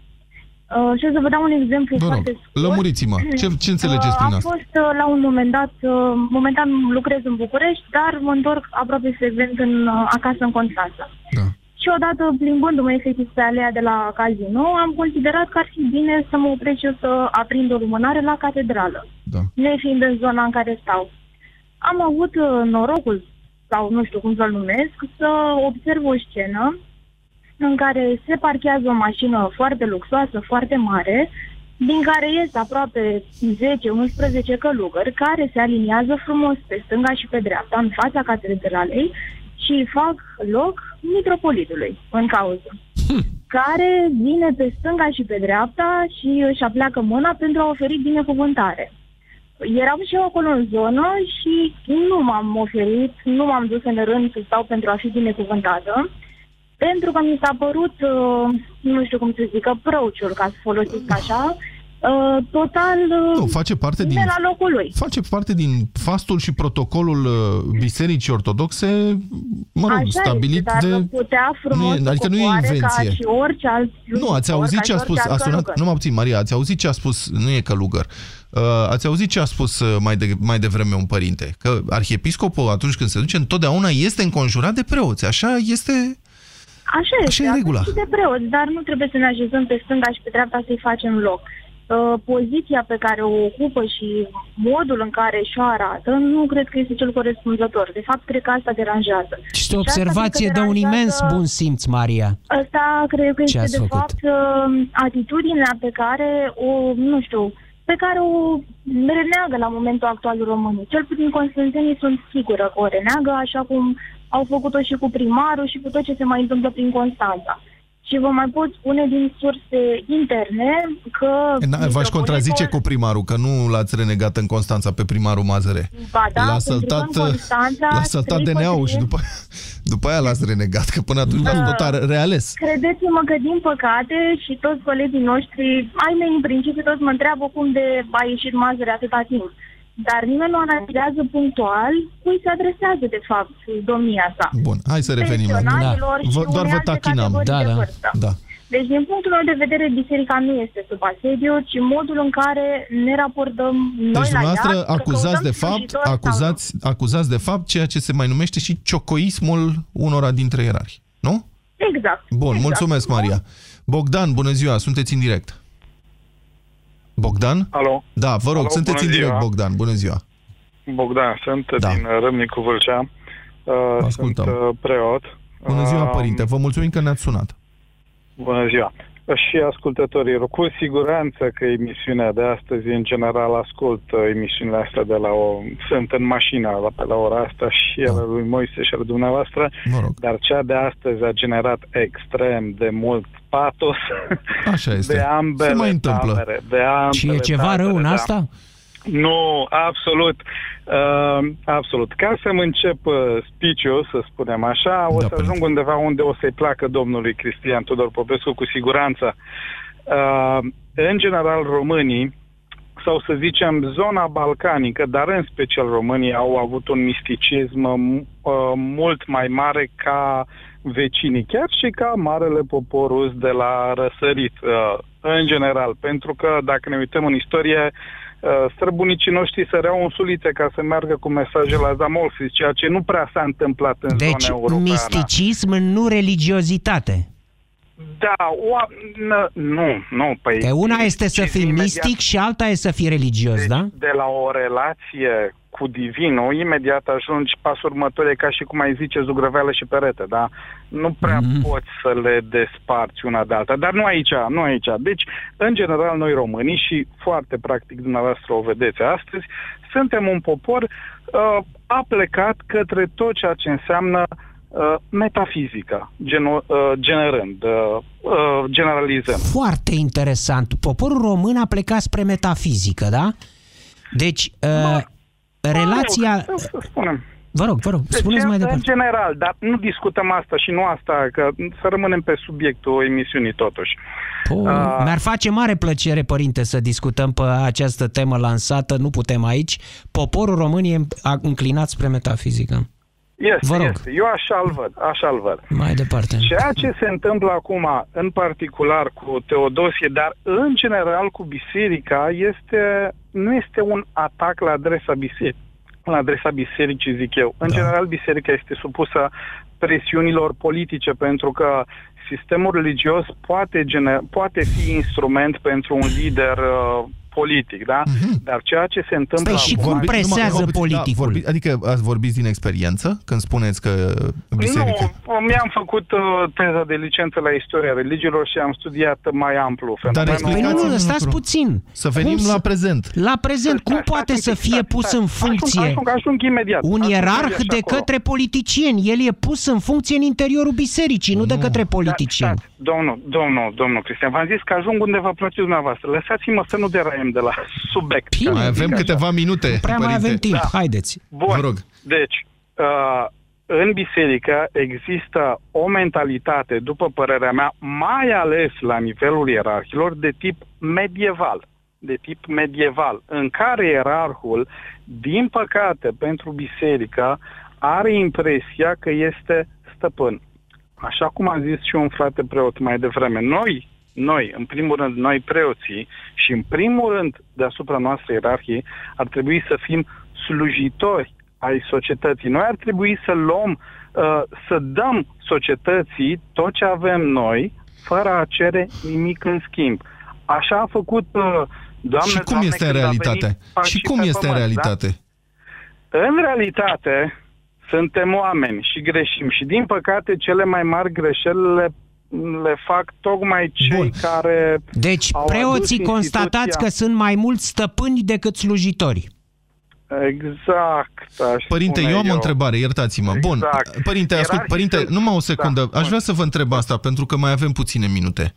Uh, și o să vă dau un exemplu Vă rog, foarte scurt. lămuriți-mă. Ce, ce înțelegeți Uh, prin Am asta? fost uh, la un moment dat, uh, momentan lucrez în București, dar mă întorc aproape frecvent în, uh, acasă în Constanța. Da. Și odată, plimbându-mă efectiv pe alea de la casino, am considerat că ar fi bine să mă opresc și eu să aprind o lumânare la catedrală, Da. nefiind în zona în care stau. Am avut uh, norocul, sau nu știu cum să-l numesc, să observ o scenă în care se parchează o mașină foarte luxoasă, foarte mare, din care ies aproape 10-11 călugări care se aliniază frumos pe stânga și pe dreapta, în fața catedralei și fac loc mitropolitului în cauză, care vine pe stânga și pe dreapta și își apleacă mâna pentru a oferi binecuvântare. Eram și eu acolo în zonă și nu m-am oferit, nu m-am dus în rând să stau pentru a fi binecuvântată, pentru că mi s-a părut, uh, nu știu cum să zic, approach-ul, ca să folosesc așa, uh, total uh, Nu, face parte din... de la locul lui. Face parte din fastul și protocolul uh, Bisericii Ortodoxe, mă rog, Așa stabilit este, dar de... putea frumos Nu e- adică nu e popoare invenție. Ca și orice alt Nu, ați slujitor, auzit ca ce a și spus, orice a alt sunat, călugăr. nu mă puțin, Maria, ați auzit ce a spus, nu e călugăr, uh, ați auzit ce a spus uh, mai, de, mai devreme un părinte, că arhiepiscopul atunci când se duce, întotdeauna este înconjurat de preoți, așa este... Așa este, Așa e avem regula. și de preoți, dar nu trebuie să ne așezăm pe stânga și pe dreapta să-i facem loc. Uh, poziția pe care o ocupă și modul în care și-o arată, nu cred că este cel corespunzător. De fapt, cred că asta deranjează. Este o Și asta observație cred că de un deranjează- imens bun simț, Maria. Asta cred că Ce este ați de făcut? fapt uh, atitudinea pe care o, nu știu, pe care o reneagă la momentul actual românii. Cel puțin constanțenii sunt sigură că o reneagă, așa cum au făcut-o și cu primarul și cu tot ce se mai întâmplă prin Constanța. Și vă mai pot spune din surse interne că... Na, V-aș contrazice cu primarul, că nu l-ați renegat în Constanța pe primarul Mazăre. Ba da, l-a pentru că săltat, în Constanța l-a săltat trei DNA-ul și pătrimi- după, după aia l-ați renegat, că până atunci l-ați tot are- reales. Credeți-mă că, din păcate, și toți colegii noștri, ai mei în principiu, toți mă întreabă cum de a ieșit mazăre atâta timp. Dar nimeni nu analizează punctual cui se adresează, de fapt, domnia sa. Bun, hai să revenim la Pensionarilor și Vă, doar unei vă alte tachinam. categorii de vârstă. da. Deci, din punctul meu de vedere, biserica nu este sub asediu, ci modul în care ne raportăm noi Deci la ea, dumneavoastră că acuzați căutăm de fapt, slujitori sau nu. acuzați, acuzați de fapt ceea ce se mai numește și ciocoismul unora dintre ierarhi, nu? Exact. Bun, exact. mulțumesc, Maria. Bogdan, bună ziua, sunteți în direct. Bogdan? Alo? Da, vă rog, Alo, sunteți bună în direct, ziua. Bogdan, bună ziua. Bogdan, sunt da. din Râmnicu Vâlcea. Uh, Ascultăm. Sunt uh, preot. Bună ziua, Uh, părinte, vă mulțumim că ne-ați sunat. Bună ziua. Și ascultătorilor, cu siguranță că emisiunea de astăzi, în general, ascult uh, emisiunile astea de la o... Sunt în mașină la, pe la ora asta și Da. ale lui Moise și ale dumneavoastră, Mă rog. dar cea de astăzi a generat extrem de mult patos Așa este. de ambele Se mai întâmplă. tabere. De ambele Și e ceva tabere, rău în da. asta? Nu, absolut. Uh, absolut. Ca să-mi încep uh, speech-ul, să spunem așa, o Da, să ajung undeva unde o să-i placă domnului Cristian Tudor Popescu cu siguranță. Uh, în general, românii, sau să zicem zona balcanică, dar în special românii, au avut un misticism uh, mult mai mare ca vecinii, chiar și ca marele popor rus de la răsărit, uh, în general. Pentru că, dacă ne uităm în istorie, uh, străbunicii noștri săreau în sulițe ca să meargă cu mesaje la Zamolfis, ceea ce nu prea s-a întâmplat în Deci, zona europeană. misticism, nu religiozitate. Da, o, n- nu, nu, păi... Că una este să fii imediat- mistic și alta e să fii religios, da? de la o relație cu divinul, imediat ajungi, pasul următor e ca și cum ai zice zugrăveală și perete, da? Nu prea Mhm. mm. poți să le desparți una de alta, dar nu aici, nu aici. Deci, în general, noi românii și foarte practic dumneavoastră o vedeți astăzi, suntem un popor uh, aplecat către tot ceea ce înseamnă uh, metafizică, genu- uh, generând, uh, uh, generalizând. Foarte interesant. Poporul român a plecat spre metafizică, da? Deci, uh, relația... Mă rog, să spunem. Vă rog, vă rog, spuneți Deci, mai în departe. general, dar nu discutăm asta și nu asta, că să rămânem pe subiectul emisiunii totuși. Po, Ah. mi-ar face mare plăcere, părinte, să discutăm pe această temă lansată. Nu putem aici. Poporul român e a- înclinat spre metafizică. Este, Vă rog. este. Eu așa-l văd, așa-l văd. Mai departe. Ceea ce se întâmplă acum, în particular cu Teodosie, dar în general cu biserica, este, nu este un atac la adresa bisericii. La adresa bisericii, zic eu. În Da. general, biserica este supusă presiunilor politice pentru că sistemul religios poate, gene- poate fi instrument pentru un lider uh, politic, da? Dar ceea ce se întâmplă Păi și acum... cum Vorbi- presează numai- numai puțin, politicul? vorbi, adică ați vorbit din experiență când spuneți că biserica... Nu, mi-am făcut uh, teza de licență la istoria religiilor și am studiat mai amplu fenomenul. explicați- Păi nu, Explicați-mi nu, un stați lucru. puțin. Să venim Cum la prezent. La prezent, cum Stai, stai poate un să pic, fie stai, pus stai. în Ajung- funcție Ajung, ajung imediat. un Ajung ierarh imediat de și acolo. către politicieni? El e pus în funcție în interiorul bisericii, nu de către politicieni. Da, stați, domnul, domnul, domnul Cristian, v-am zis că ajung unde vă place dumneavoastră. Lăsați-mă să nu deraiem de la subiect. Bine. ca să Mai zic avem așa. câteva minute, Prea mai părinte. avem timp, Da. haideți. Bun. Vă rog. Deci, uh, în biserică există o mentalitate, după părerea mea, mai ales la nivelul ierarhilor, de tip medieval. De tip medieval, în care ierarhul, din păcate, pentru biserică, are impresia că este stăpân. Așa cum a zis și un frate preot mai devreme, noi, noi, în primul rând, noi preoții și în primul rând deasupra noastră ierarhie, ar trebui să fim slujitori ai societății. Noi ar trebui să luăm uh, să dăm societății tot ce avem noi, fără a cere nimic în schimb. Așa a făcut uh, Doamne, și cum Doamne, este în când a realitate? venit Și pac cum pe este în pământ, realitate? Da? În realitate, suntem oameni și greșim și din păcate cele mai mari greșeli le, le fac tocmai cei Bun. care Deci au preoții adus constatați instituția- că sunt mai mulți stăpâni decât slujitori. Exact. aș Părinte, spune eu am o întrebare, iertați-mă. Bun, Exact. părinte, ascult, Ierarhii părinte, sunt- numai o secundă. Da, Aș vrea să vă întreb asta, pentru că mai avem puține minute.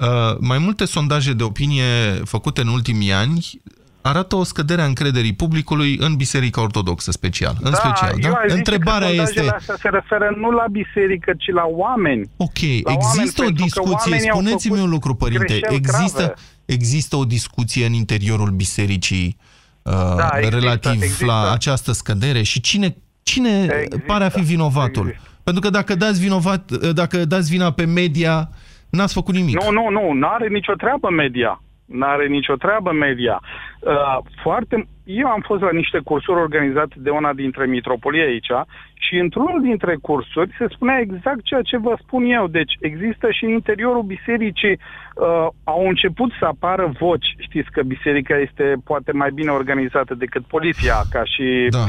Uh, mai multe sondaje de opinie făcute în ultimii ani arată o scădere a încrederii publicului în Biserica Ortodoxă special. În special, eu da? aș zice Întrebarea că este... sondajele astea se referă nu la biserică, ci la oameni. Ok, La există oameni, o pentru că discuție, oamenii au spuneți-mi făcut un lucru, părinte, greșeli există, grave. există o discuție în interiorul bisericii uh, Da, există, relativ există. la această scădere și cine, cine Există, pare a fi vinovatul? există. Pentru că dacă dați, vinovat, dacă dați vina pe media, n-ați făcut nimic. Nu, nu, nu, nu are nicio treabă media. N-are nicio treabă media. Uh, foarte... Eu am fost la niște cursuri organizate de una dintre mitropolii aici și într-unul dintre cursuri se spunea exact ceea ce vă spun eu. Deci există și în interiorul bisericii uh, au început să apară voci. Știți că biserica este poate mai bine organizată decât poliția ca și Da.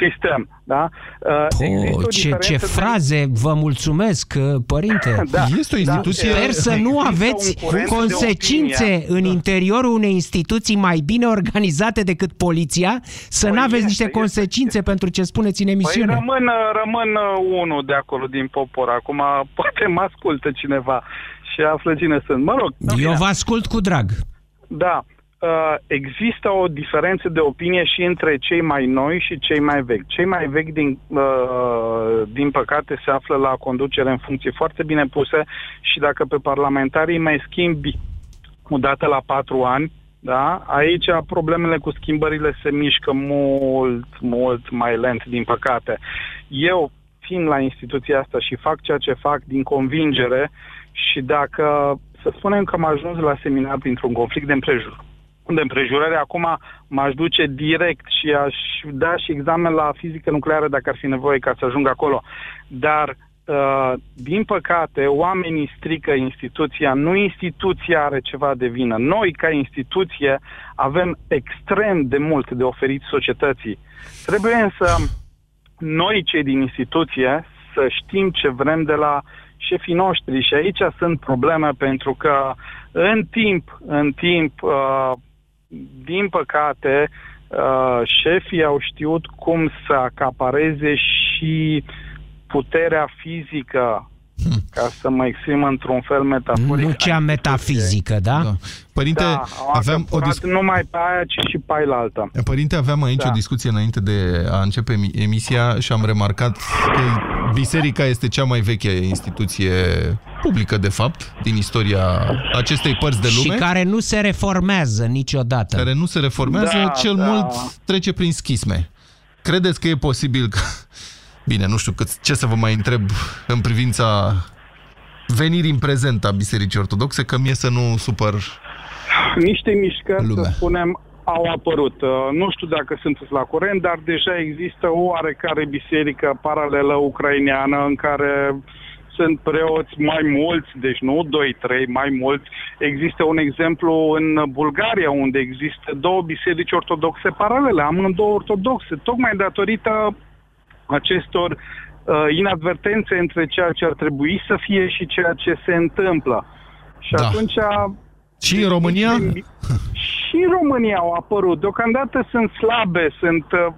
Sistem. Da? Uh, există Oh, o ce, ce diferență de- fraze, vă mulțumesc, uh, părinte. [laughs] Da. Este o instituție... Da. Sper să nu Există aveți un curent de consecințe opinie. în interiorul unei instituții mai bine organizate decât poliția, să Păi nu aveți este, niște este. consecințe pentru ce spuneți în Păi emisiune. rămân, rămân uh, unul de acolo din popor. Acum [laughs] poate mă ascultă cineva și află cine sunt. Mă rog. în Eu fine. vă ascult cu drag. Da. Uh, există o diferență de opinie și între cei mai noi și cei mai vechi. Cei mai vechi, din, uh, din păcate, se află la conducere în funcție foarte bine puse și dacă pe parlamentarii mai schimbi o dată la patru ani, da, aici problemele cu schimbările se mișcă mult, mult mai lent, din păcate. Eu, fiind la instituția asta și fac ceea ce fac din convingere și dacă, să spunem că am ajuns la seminar printr-un conflict de împrejur, de împrejurare, acum m-aș duce direct și aș da și examen la fizică nucleară dacă ar fi nevoie ca să ajung acolo. Dar, uh, din păcate, oamenii strică instituția, nu instituția are ceva de vină. Noi, ca instituție, avem extrem de mult de oferit societății. Trebuie însă noi, cei din instituție, să știm ce vrem de la șefii noștri și aici sunt probleme pentru că în timp, în timp, uh, din păcate, uh, șefii au știut cum să acapareze și puterea fizică, ca să mă exprim într-un fel metaforic. Nu cea metafizică, da? Da. Părinte, Da, au aveam o acaparat discuție... numai pe aia, ci și pe aia altă. Părinte, aveam aici Da. o discuție înainte de a începe emi- emisia și am remarcat că biserica este cea mai veche instituție publică, de fapt, din istoria acestei părți de Și lume, care nu se reformează niciodată. care nu se reformează, Da, cel da. mult trece prin schisme. Credeți că e posibil că... Bine, nu știu cât, ce să vă mai întreb în privința venirii în prezent a Bisericii Ortodoxe, că mie să nu supăr Niște mișcări, Lumea. să spunem, au apărut. Uh, Nu știu dacă sunteți la curent, dar deja există o oarecare biserică paralelă ucraineană în care sunt preoți mai mulți, deci nu 2-3, mai mulți. Există un exemplu în Bulgaria, unde există două biserici ortodoxe paralele, amândouă ortodoxe, tocmai datorită acestor uh, inadvertențe între ceea ce ar trebui să fie și ceea ce se întâmplă. Și Da. atunci Și în România? și în România au apărut. Deocamdată sunt slabe, sunt, uh,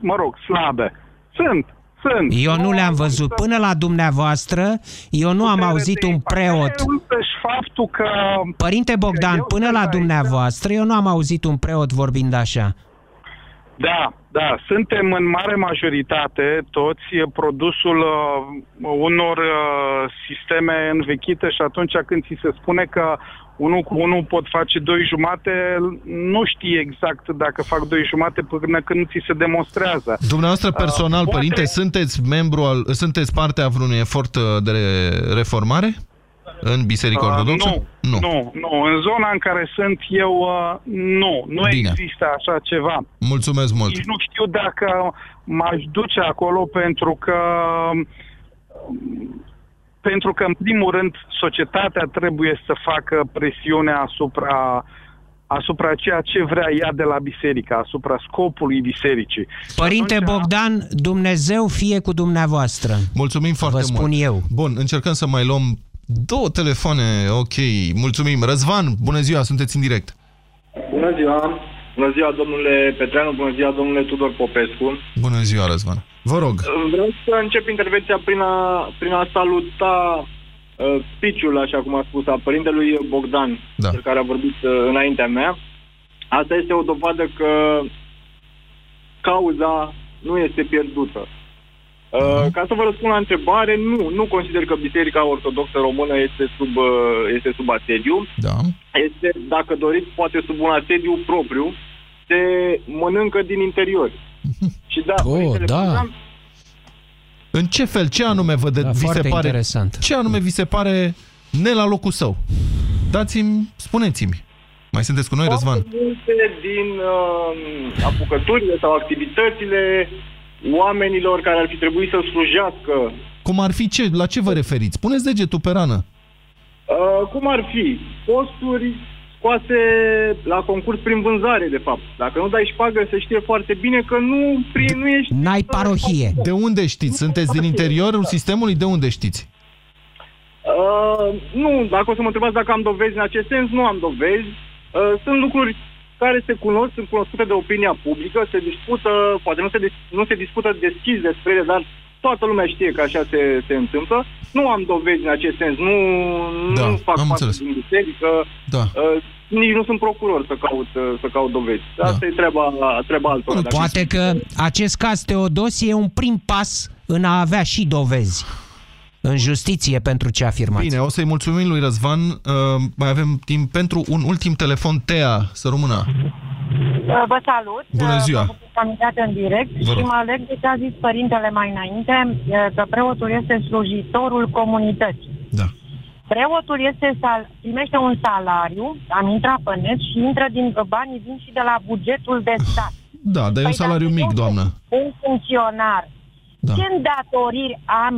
mă rog, slabe. Sunt, sunt. Eu nu le-am văzut. Până la dumneavoastră, eu nu am Putere auzit de un impact. preot. Însăși faptul că... Părinte Bogdan, eu până sunt la aici. dumneavoastră, eu nu am auzit un preot vorbind așa. Da, da, suntem în mare majoritate toți produsul uh, unor uh, sisteme învechite și atunci când ți se spune că unul cu unul pot face doi jumate, nu știi exact dacă fac doi jumate până când nu ți se demonstrează. Dumneavoastră personal, poate- părinte, sunteți membru al, sunteți parte a vreunui efort uh, de reformare? în Biserica Uh, Ortodoxă? nu, nu. nu, nu. În zona în care sunt eu, uh, nu. Nu Bine. există așa ceva. Mulțumesc mult. Nici nu știu dacă m-aș duce acolo pentru că pentru că, în primul rând, societatea trebuie să facă presiune asupra asupra ceea ce vrea ea de la biserică, asupra scopului bisericii. Părinte Atunci- Bogdan, Dumnezeu fie cu dumneavoastră. Mulțumim foarte Vă spun mult. eu. Bun, încercăm să mai luăm două telefoane. Ok, mulțumim. Răzvan, bună ziua, sunteți în direct. Bună ziua! Bună ziua, domnule Petreanu, bună ziua, domnule Tudor Popescu. Bună ziua, Răzvan. Vă rog. Vreau să încep intervenția prin a, prin a saluta uh, speech-ul, așa cum a spus, a părintelui Bogdan, Da. cel care a vorbit uh, înaintea mea. Asta este o dovadă că cauza nu este pierdută. Uh, ca să vă răspund la întrebare, nu, nu consider că Biserica Ortodoxă Română este sub, uh, este sub asediu. Da. Este, dacă doriți, poate sub un asediu propriu, se mănâncă din interior. [laughs] Și da, Oh, Părintele da. Bogdan, În ce fel, ce anume vă de, Da, vi se foarte pare? interesant. Ce anume vi se pare ne la locul său? Dați-mi, spuneți-mi. Mai sunteți cu noi, Răzvan? Foarte multe din uh, apucăturile sau activitățile oamenilor care ar fi trebuit să slujească. Cum ar fi ce? La ce vă referiți? Puneți degetul pe rană. Uh, cum ar fi? Posturi scoase la concurs prin vânzare, de fapt. Dacă nu dai șpagă, se știe foarte bine că nu, prin, nu ești... N-ai parohie. De unde știți? Sunteți din interiorul sistemului? De unde știți? Uh, nu, dacă o să mă întrebați dacă am dovezi în acest sens, nu am dovezi. Uh, sunt lucruri care se cunosc, sunt cunoscute de opinia publică, se discută, poate nu se, dis- nu se discută deschis despre ele, dar toată lumea știe că așa se, se întâmplă. Nu am dovezi în acest sens, nu, Da, nu fac am parte înțeles. din biserică, Da. uh, nici nu sunt procuror să caut, uh, să caut dovezi. Asta e treaba, treaba altora. Dacă- Poate că acest caz Teodosie e un prim pas în a avea și dovezi în justiție pentru ce afirmați. Bine, o să-i mulțumim lui Răzvan. Uh, mai avem timp pentru un ultim telefon. Tea, să rămână. Vă salut. Bună ziua. Mă bucur că am intrat în direct Vă rog. și mă leg de ce a zis părintele mai înainte, e, că preotul este slujitorul comunității. Da. Preotul este sal- primește un salariu, am intrat pe net și intră din banii vin și de la bugetul de stat. Da, dar e un Păi salariu dacă mic, eu doamnă. sunt Un funcționar. Da. Ce îndatoriri am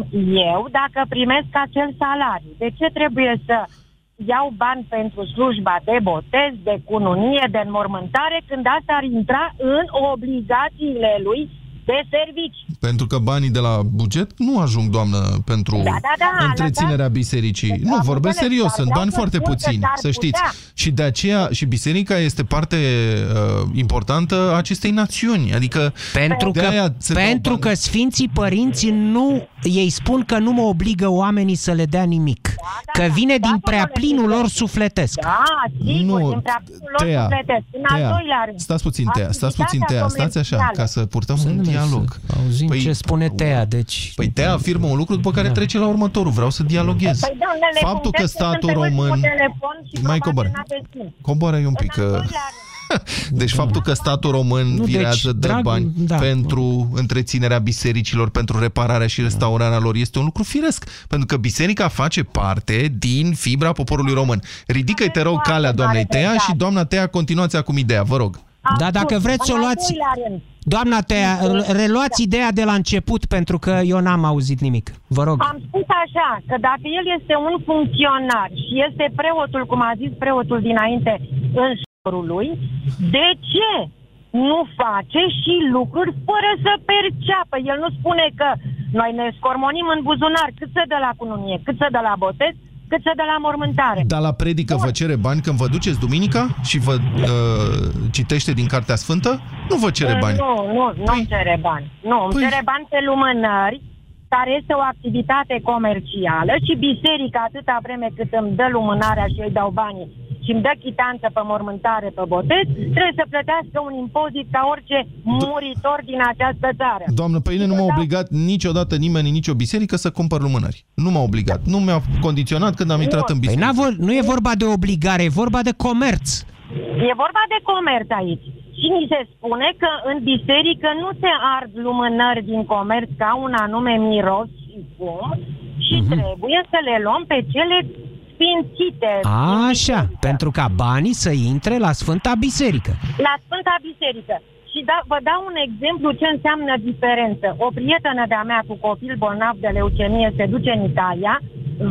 eu dacă primesc acel salariu? De ce trebuie să iau bani pentru slujba de botez, de cununie, de înmormântare, când asta ar intra în obligațiile lui de servici? Pentru că banii de la buget nu ajung, doamnă, pentru Da, da, da, întreținerea lăsați- bisericii. Nu, Am vorbesc înțeles, serios, dar sunt vreau bani să foarte spun că puțini, s-ar să știți. putea. Și de aceea, și biserica este parte uh, importantă a acestei națiuni. Adică Pentru de că, aia se dau pentru bani. că Sfinții Părinți nu, ei spun că nu mă obligă oamenii să le dea nimic. da, că da, vine da, din prea domnule plinul lor Silvestru. sufletesc. Da, sigur, Nu, din prea lor Tea, sufletesc. În al Tea, doilea rând. stați puțin, Tea, stați puțin, activitatea Tea, stați așa, comercială. ca să purtăm un Înțeles, dialog. Auzim ce spune Tea, deci... Păi Tea afirmă un lucru după care trece la următorul. Vreau să dialoghez. Păi, domnule, Faptul că puteți să statul sunteți cu român... telefon și Mai probabil coboară. n-aveți timp. Coboară un pic. În al Că... doilea rând, [laughs] Deci faptul că statul român Nu, deci, virează, dă drag- bani da. pentru întreținerea bisericilor, pentru repararea și restaurarea lor, este un lucru firesc. Pentru că biserica face parte din fibra poporului român. Ridică-i, te rog, calea doamnei Tea și doamna Tea, continuați acum ideea, vă rog. Am Da, dacă spus, vreți să o în al luați- doilea rând, Doamna Tea, reluați ideea de la început, pentru că eu n-am auzit nimic. Vă rog. Am spus așa, că dacă el este un funcționar și este preotul, cum a zis preotul dinainte, în șorul lui, de ce nu face și lucruri fără să perceapă? El nu spune că noi ne scormonim în buzunar cât să dă la cununie, cât să dă la botez, cât să dă la mormântare. Dar la predică vă cere bani când vă duceți duminica și vă uh, citește din Cartea Sfântă? Nu vă cere bani. Nu, nu, nu îmi cere bani. Nu, îmi Păi- cere bani pe lumânări, care este o activitate comercială și biserica atâta vreme cât îmi dă lumânarea și îi dau banii și îmi dă chitanță pe mormântare, pe botez, trebuie să plătească un impozit ca orice muritor din această țară. Doamnă, pe mine nu m-a obligat niciodată nimeni în nicio biserică să cumpăr lumânări. Nu m-a obligat. Nu mi-a condiționat când am intrat în Păi biserică. n-a vor, nu e vorba de obligare, e vorba de comerț. E vorba de comerț aici. Și ni se spune că în biserică nu se ard lumânări din comerț ca un anume miros și cum și Mhm. trebuie să le luăm pe cele sfințite. Așa, pentru ca banii să intre la Sfânta Biserică. La Sfânta Biserică. Și da, vă dau un exemplu ce înseamnă diferență. O prietenă de-a mea cu copil bolnav de leucemie se duce în Italia,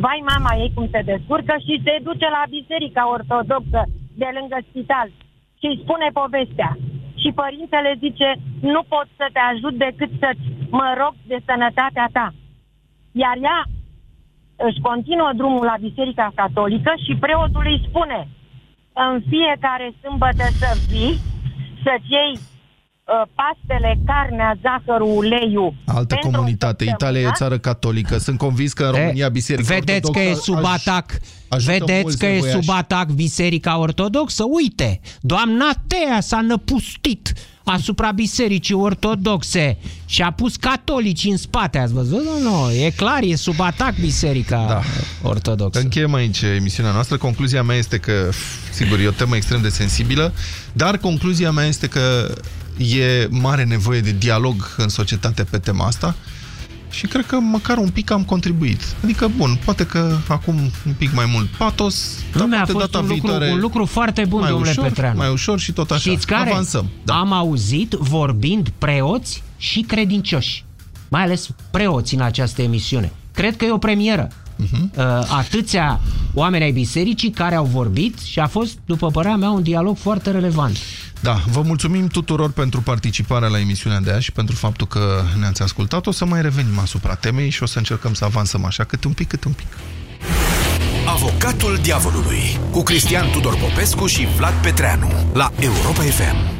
vai mama ei cum se descurcă și se duce la Biserica Ortodoxă de lângă spital și îi spune povestea. Și părintele zice, nu pot să te ajut decât să-ți mă rog de sănătatea ta. Iar ea își continuă drumul la Biserica Catolică și preotul îi spune în fiecare sâmbătă să vii, să-ți iei uh, pastele, carnea, zahărul, uleiul. Altă pentru comunitate. o Italia e o săptămână. țară catolică. Sunt convins că în România Biserica Vedeți că e Ortodoxă sub aș- atac. ajută Vedeți mulți că e nevoiași. sub atac Biserica Ortodoxă? Uite, doamna Tea s-a năpustit asupra Bisericii Ortodoxe și a pus catolici în spate. Ați văzut? Nu, nu, e clar, e sub atac Biserica da. Ortodoxă. Încheiem aici emisiunea noastră. Concluzia mea este că, sigur, e o temă extrem de sensibilă, dar concluzia mea este că e mare nevoie de dialog în societate pe tema asta și cred că măcar un pic am contribuit. Adică, bun, poate că acum un pic mai mult patos, dar Nu mi-a poate fost data un lucru, viitoare un lucru foarte bun, mai domnule ușor, Petreanu. Mai ușor și tot așa. Știți care? Avansăm. Da. Am auzit vorbind preoți și credincioși. Mai ales preoți în această emisiune. Cred că e o premieră. Mhm. Uh, atâția oameni ai bisericii care au vorbit și a fost, după părerea mea, un dialog foarte relevant. Da, vă mulțumim tuturor pentru participarea la emisiunea de azi și pentru faptul că ne-ați ascultat. O să mai revenim asupra temei și o să încercăm să avansăm așa, câte un pic, câte un pic. Avocatul diavolului cu Cristian Tudor Popescu și Vlad Petreanu la Europa FM.